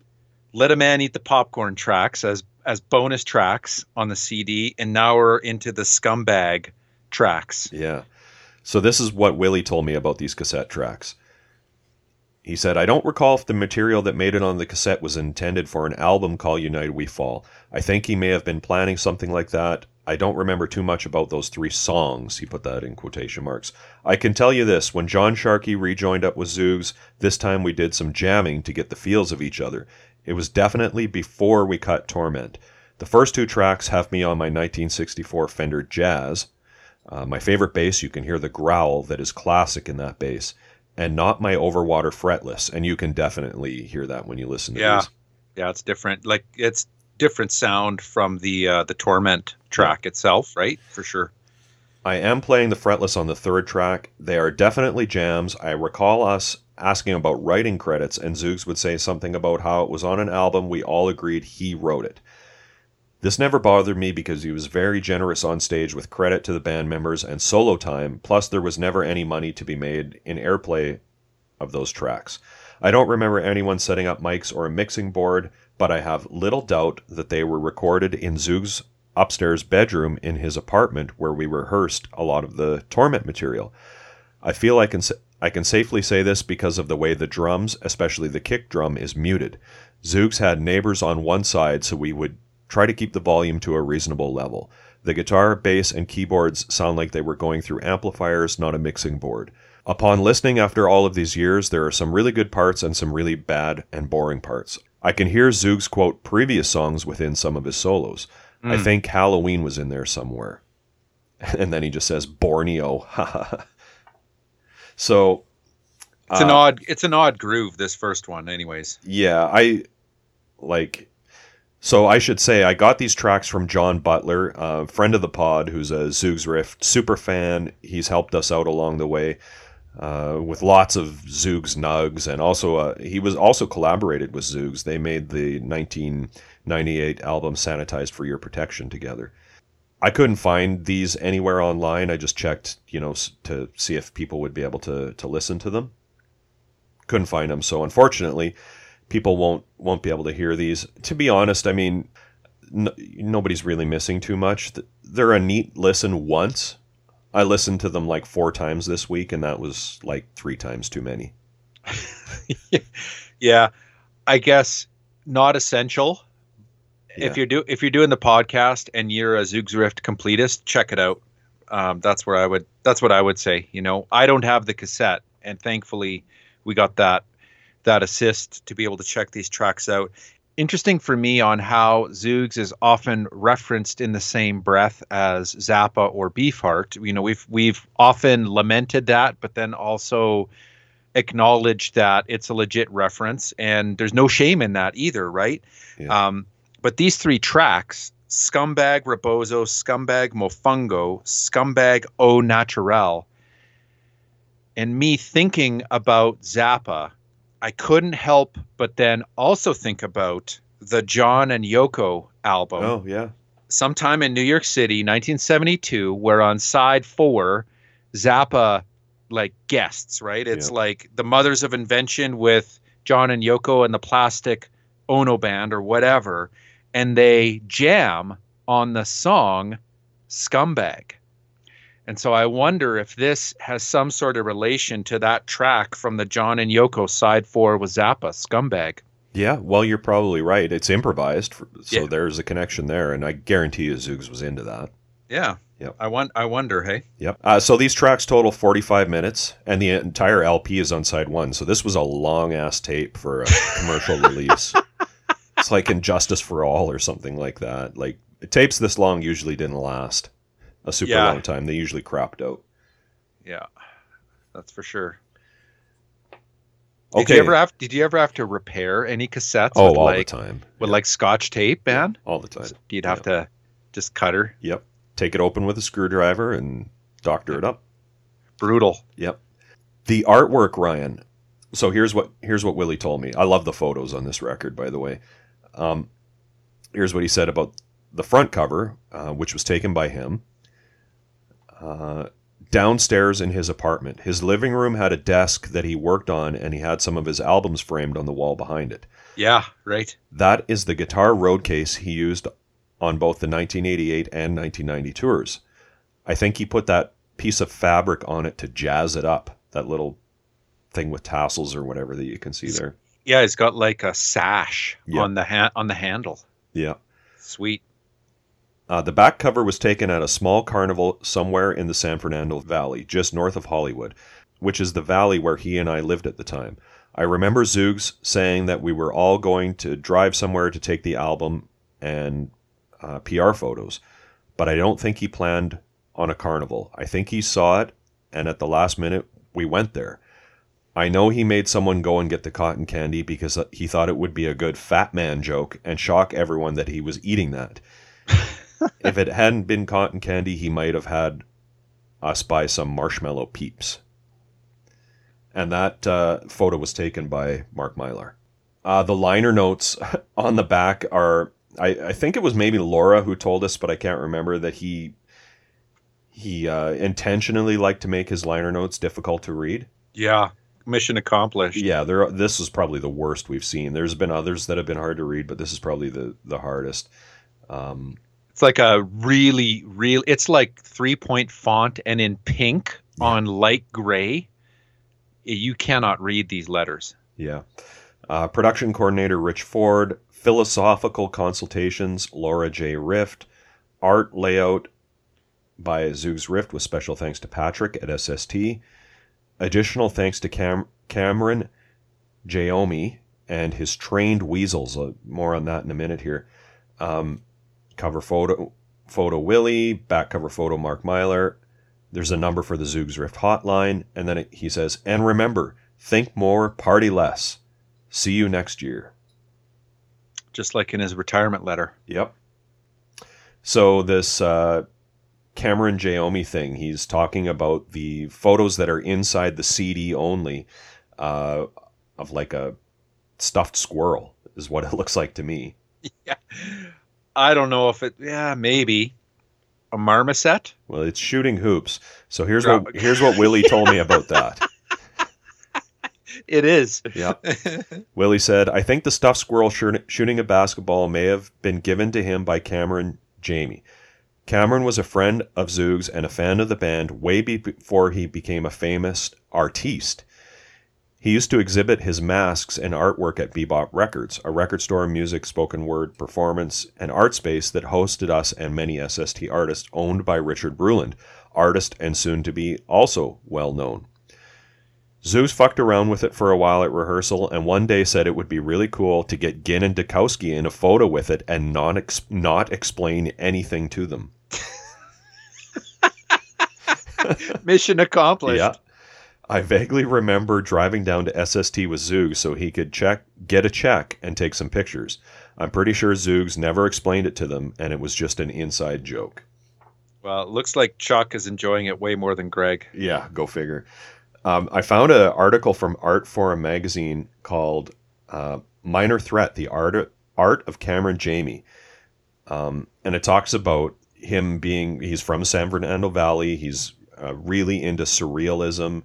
Let a Man Eat the Popcorn tracks as as bonus tracks on the CD, and now we're into the Scumbag tracks. Yeah. So this is what Willie told me about these cassette tracks. He said, I don't recall if the material that made it on the cassette was intended for an album called United We Fall. I think he may have been planning something like that. I don't remember too much about those three songs. He put that in quotation marks. I can tell you this when John Sharkey rejoined up with Zoogz, this time we did some jamming to get the feels of each other. It was definitely before we cut Torment. The first two tracks have me on my 1964 Fender Jazz. Uh, my favorite bass, you can hear the growl that is classic in that bass, and not my overwater fretless. And you can definitely hear that when you listen to yeah. these. Yeah, it's different. Like it's different sound from the uh, the Torment track itself, right? For sure. I am playing the fretless on the third track. They are definitely jams. I recall us asking about writing credits, and Zoogz would say something about how it was on an album we all agreed he wrote it. This never bothered me because he was very generous on stage with credit to the band members and solo time, plus, there was never any money to be made in airplay of those tracks. I don't remember anyone setting up mics or a mixing board, but I have little doubt that they were recorded in Zoogz' upstairs bedroom in his apartment where we rehearsed a lot of the Torment material. I feel I can I can safely say this because of the way the drums, especially the kick drum, is muted. Zoogz had neighbors on one side, so we would try to keep the volume to a reasonable level. The guitar, bass, and keyboards sound like they were going through amplifiers, not a mixing board. Upon listening after all of these years, there are some really good parts and some really bad and boring parts. I can hear Zoogz quote previous songs within some of his solos. Mm. I hmm. think Halloween was in there somewhere. And then he just says Borneo. so it's uh, an odd it's an odd groove this first one anyways. Yeah, I like so I should say I got these tracks from John Butler, a friend of the pod, who's a Zoogz Rift super fan. He's helped us out along the way uh, with lots of Zoogz nugs, and also uh, he was also collaborated with Zoogz. They made the 1998 album "Sanitized for Your Protection" together. I couldn't find these anywhere online. I just checked, you know, to see if people would be able to to listen to them. Couldn't find them, so unfortunately people won't won't be able to hear these. To be honest, I mean, nobody's really missing too much. They're a neat listen once. I listened to them like four times this week, and that was like three times too many. yeah, I guess not essential. Yeah. If you're do if you're doing the podcast and you're a Zoogz Rift completist, check it out. Um, that's where I would. That's what I would say. You know, I don't have the cassette, and thankfully, we got that that assist to be able to check these tracks out. Interesting for me on how Zoogz is often referenced in the same breath as Zappa or Beefheart. You know, we've we've often lamented that, but then also acknowledge that it's a legit reference, and there's no shame in that either, right? Yeah. Um, but these three tracks, Scumbag Rebozo, Scumbag Mofungo, Scumbag Au Naturel, and me thinking about Zappa, I couldn't help but then also think about the John and Yoko album Oh yeah. sometime in New York City, 1972, where on side four, Zappa like guests, right? It's Yeah. like the Mothers of Invention with John and Yoko and the Plastic Ono Band or whatever, and they jam on the song Scumbag. And so I wonder if this has some sort of relation to that track from the John and Yoko side four with Zappa, Scumbag. Yeah, well, you're probably right. It's improvised, so Yeah. there's a connection there, and I guarantee you Zoogz was into that. Yeah. Yep. I want I wonder, hey. Yep. Uh, so these tracks total 45 minutes, and the entire LP is on side one. So this was a long ass tape for a commercial release. It's like Injustice for All or something like that. Like tapes this long usually didn't last a super Yeah. long time. They usually cropped out. Yeah. That's for sure. Okay. Did you ever have did you ever have to repair any cassettes oh, with all like the time. with Yeah, like scotch tape, man? all the time. You'd have to just cut her. Yep. Take it open with a screwdriver and doctor it up. Brutal. Yep. The artwork, Ryan. So here's what here's what Willie told me. I love the photos on this record, by the way. Um, here's what he said about the front cover, uh, which was taken by him. Uh, downstairs in his apartment, his living room had a desk that he worked on, and he had some of his albums framed on the wall behind it. Yeah, right. That is the guitar road case he used on both the 1988 and 1990 tours. I think he put that piece of fabric on it to jazz it up. That little thing with tassels or whatever that you can see there. Yeah, it's got like a sash Yeah. on the ha- on the handle. Yeah. Sweet. Uh, the back cover was taken at a small carnival somewhere in the San Fernando Valley, just north of Hollywood, which is the valley where he and I lived at the time. I remember Zoogz saying that we were all going to drive somewhere to take the album and uh, PR photos, but I don't think he planned on a carnival. I think he saw it, and at the last minute, we went there. I know he made someone go and get the cotton candy because he thought it would be a good fat man joke and shock everyone that he was eating that if it hadn't been cotton candy, he might have had us buy some marshmallow peeps. And that uh, photo was taken by Mark Mylar. Uh, the liner notes on the back are, I, I think it was maybe Laura who told us, but I can't remember that he he uh, intentionally liked to make his liner notes difficult to read. Yeah. Mission accomplished. Yeah, there. This is probably the worst we've seen. There's been others that have been hard to read, but this is probably the the hardest. Um, It's like a really, real. It's like three point font and in pink Yeah. on light gray. You cannot read these letters. Yeah. Uh, production coordinator Rich Ford, philosophical consultations Laura J. Rift, art layout by Zoogz Rift with special thanks to Patrick at SST, additional thanks to Cam- Cameron Jamie and his trained weasels. Uh, more on that in a minute here. Um, cover photo photo Willie, back cover photo Mark Myler. There's a number for the Zoogz Rift hotline, and then it, he says, "And remember, think more, party less. See you next year." Just like in his retirement letter. Yep. So this uh, Cameron Jamie thing, he's talking about the photos that are inside the CD only, uh, of like a stuffed squirrel, is what it looks like to me. Yeah. I don't know if it. Yeah, maybe a marmoset. Well, it's shooting hoops. So here's Drop what here's what Willie told me about that. It is. Yeah. Willie said, I think the stuffed squirrel shooting a basketball may have been given to him by Cameron Jamie. Cameron was a friend of Zoogz and a fan of the band way before he became a famous artiste. He used to exhibit his masks and artwork at Bebop Records, a record store, music, spoken word, performance, and art space that hosted us and many SST artists owned by Richard Bruland, artist and soon to be also well known. Zoogz fucked around with it for a while at rehearsal and one day said it would be really cool to get Ginn and Dukowski in a photo with it and not, ex- not explain anything to them. Mission accomplished. Yeah. I vaguely remember driving down to SST with Zoogz so he could check, get a check, and take some pictures. I'm pretty sure Zoogz never explained it to them, and it was just an inside joke. Well, it looks like Chuck is enjoying it way more than Greg. Yeah, go figure. Um, I found an article from Artforum magazine called uh, "Minor Threat: The Art Art of Cameron Jamie," um, and it talks about him being he's from San Fernando Valley. He's uh, really into surrealism.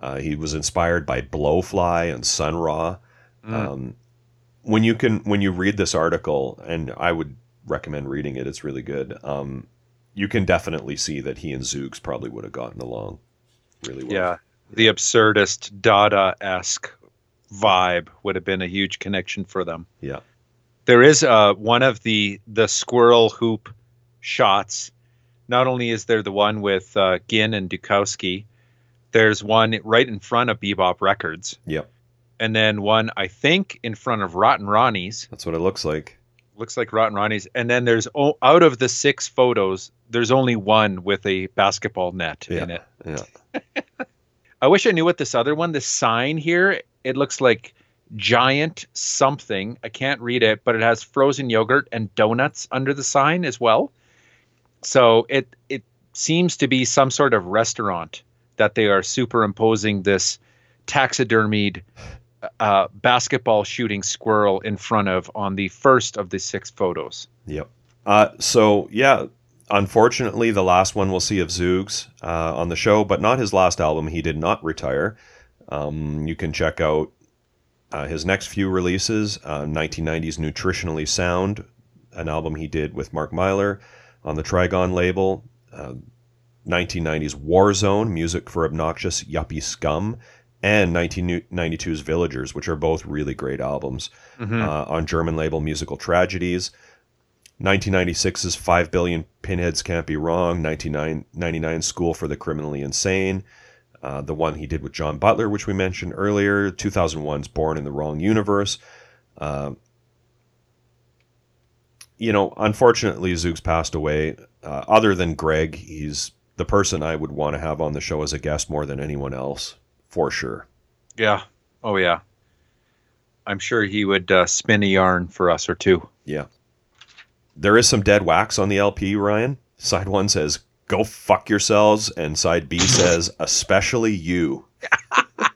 Uh, he was inspired by Blowfly and Sun Ra. Mm. Um, when you can when you read this article, and I would recommend reading it. It's really good. Um, you can definitely see that he and Zoogz probably would have gotten along really well. Yeah, the absurdist Dada esque vibe would have been a huge connection for them. Yeah. There is uh, one of the the squirrel hoop shots. Not only is there the one with uh, Ginn and Dukowski, there's one right in front of Bebop Records, Yep. and then one I think in front of Rotten Ronnie's. That's what it looks like. Looks like Rotten Ronnie's, and then there's o- out of the six photos, there's only one with a basketball net in it. Yeah. I wish I knew what this other one, the sign here, it looks like giant something. I can't read it, but it has frozen yogurt and donuts under the sign as well. So it it seems to be some sort of restaurant that they are superimposing this taxidermied uh, basketball shooting squirrel in front of on the first of the six photos. Yep. Uh, so yeah, unfortunately, the last one we'll see of Zoogz uh, on the show, but not his last album. He did not retire. Um, you can check out uh, his next few releases: uh, 1990s "Nutritionally Sound," an album he did with Mark Myler on the Trigon label. Uh, 1990s Warzone, music for obnoxious yuppie scum, and 1992's Villagers, which are both really great albums Mhm. uh, on German label Musical Tragedies. 1996's 5 Billion Pinheads Can't Be Wrong. 1999 School for the Criminally Insane. Uh, the one he did with John Butler, which we mentioned earlier. 2001's Born in the Wrong Universe. Uh, you know, unfortunately, Zoogz passed away. Uh, other than Greg, he's the person I would want to have on the show as a guest more than anyone else, for sure. Yeah. Oh yeah. I'm sure he would uh, spin a yarn for us or two. Yeah. There is some dead wax on the LP, Ryan. Side one says, go fuck yourselves. And side B says, especially you.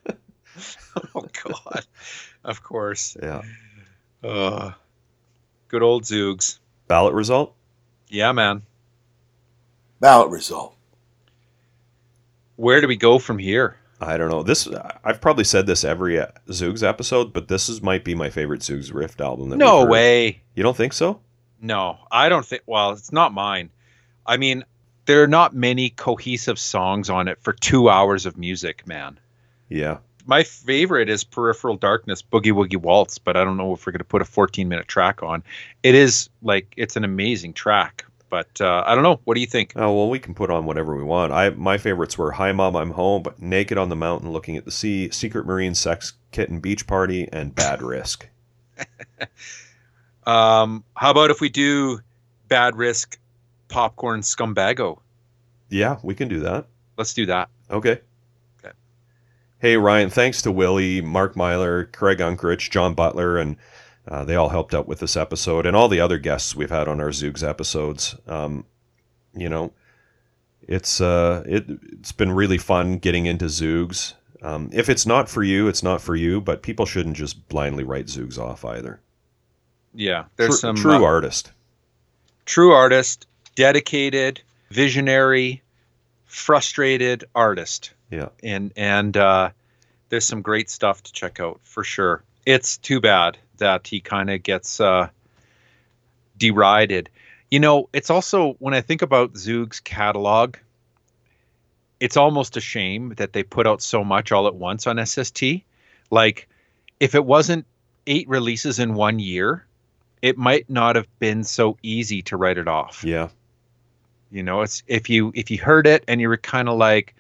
Oh God. of course. Yeah. Uh, good old Zoogz. Ballot result? Yeah, man. Ballot result. Where do we go from here? I don't know. This I've probably said this every uh, Zoogz episode, but this is might be my favorite Zoogz Rift album. That No way. You don't think so? No, I don't think. Well, it's not mine. I mean, there are not many cohesive songs on it for two hours of music, man. Yeah. My favorite is Peripheral Darkness, Boogie Woogie Waltz, but I don't know if we're going to put a 14 minute track on. It is like, it's an amazing track, but uh, I don't know. What do you think? Oh well, we can put on whatever we want. I my favorites were "Hi Mom, I'm Home," but "Naked on the Mountain, Looking at the Sea," "Secret Marine Sex Kitten Beach Party," and "Bad Risk." Um, how about if we do Bad Risk, Popcorn, Scumbago? Yeah, we can do that. Let's do that. Okay. Okay. Hey Ryan, thanks to Willie, Mark Myler, Craig Unkrich, John Butler, and uh, they all helped out with this episode, and all the other guests we've had on our Zoogz episodes. Um, you know, it's uh, it it's been really fun getting into Zoogz. Um, if it's not for you, it's not for you. But people shouldn't just blindly write Zoogz off either. Yeah, there's True- some true uh, artist. true artist, dedicated, visionary, frustrated artist. Yeah. And and uh, there's some great stuff to check out for sure. It's too bad that he kind of gets uh, derided. You know, it's also when I think about Zoogz' catalog, it's almost a shame that they put out so much all at once on SST. Like, if it wasn't eight releases in one year, it might not have been so easy to write it off. Yeah. You know, it's if you if you heard it and you were kind of like,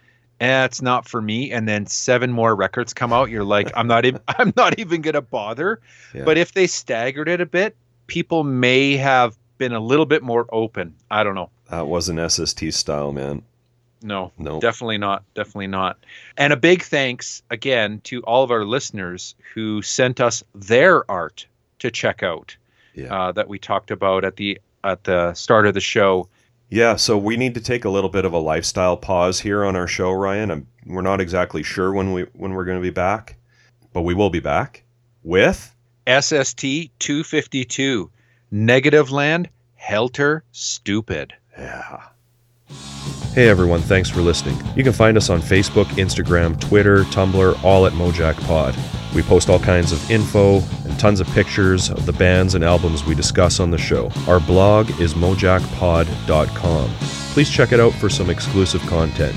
eh, it's not for me, and then seven more records come out, you're like, I'm not even I'm not even gonna bother. Yeah. But if they staggered it a bit, people may have been a little bit more open. I don't know. That wasn't SST style, man. No, No. definitely not. Definitely not. And a big thanks again to all of our listeners who sent us their art to check out Yeah. uh, that we talked about at the at the start of the show. Yeah, so we need to take a little bit of a lifestyle pause here on our show, Ryan. I'm, we're not exactly sure when we when we're going to be back, but we will be back with SST 252 Negativland Helter Stupid. yeah. Hey everyone, thanks for listening. You can find us on Facebook, Instagram, Twitter, Tumblr, all at Mojack Pod. We post all kinds of info and tons of pictures of the bands and albums we discuss on the show. Our blog is mojackpod.com. Please check it out for some exclusive content.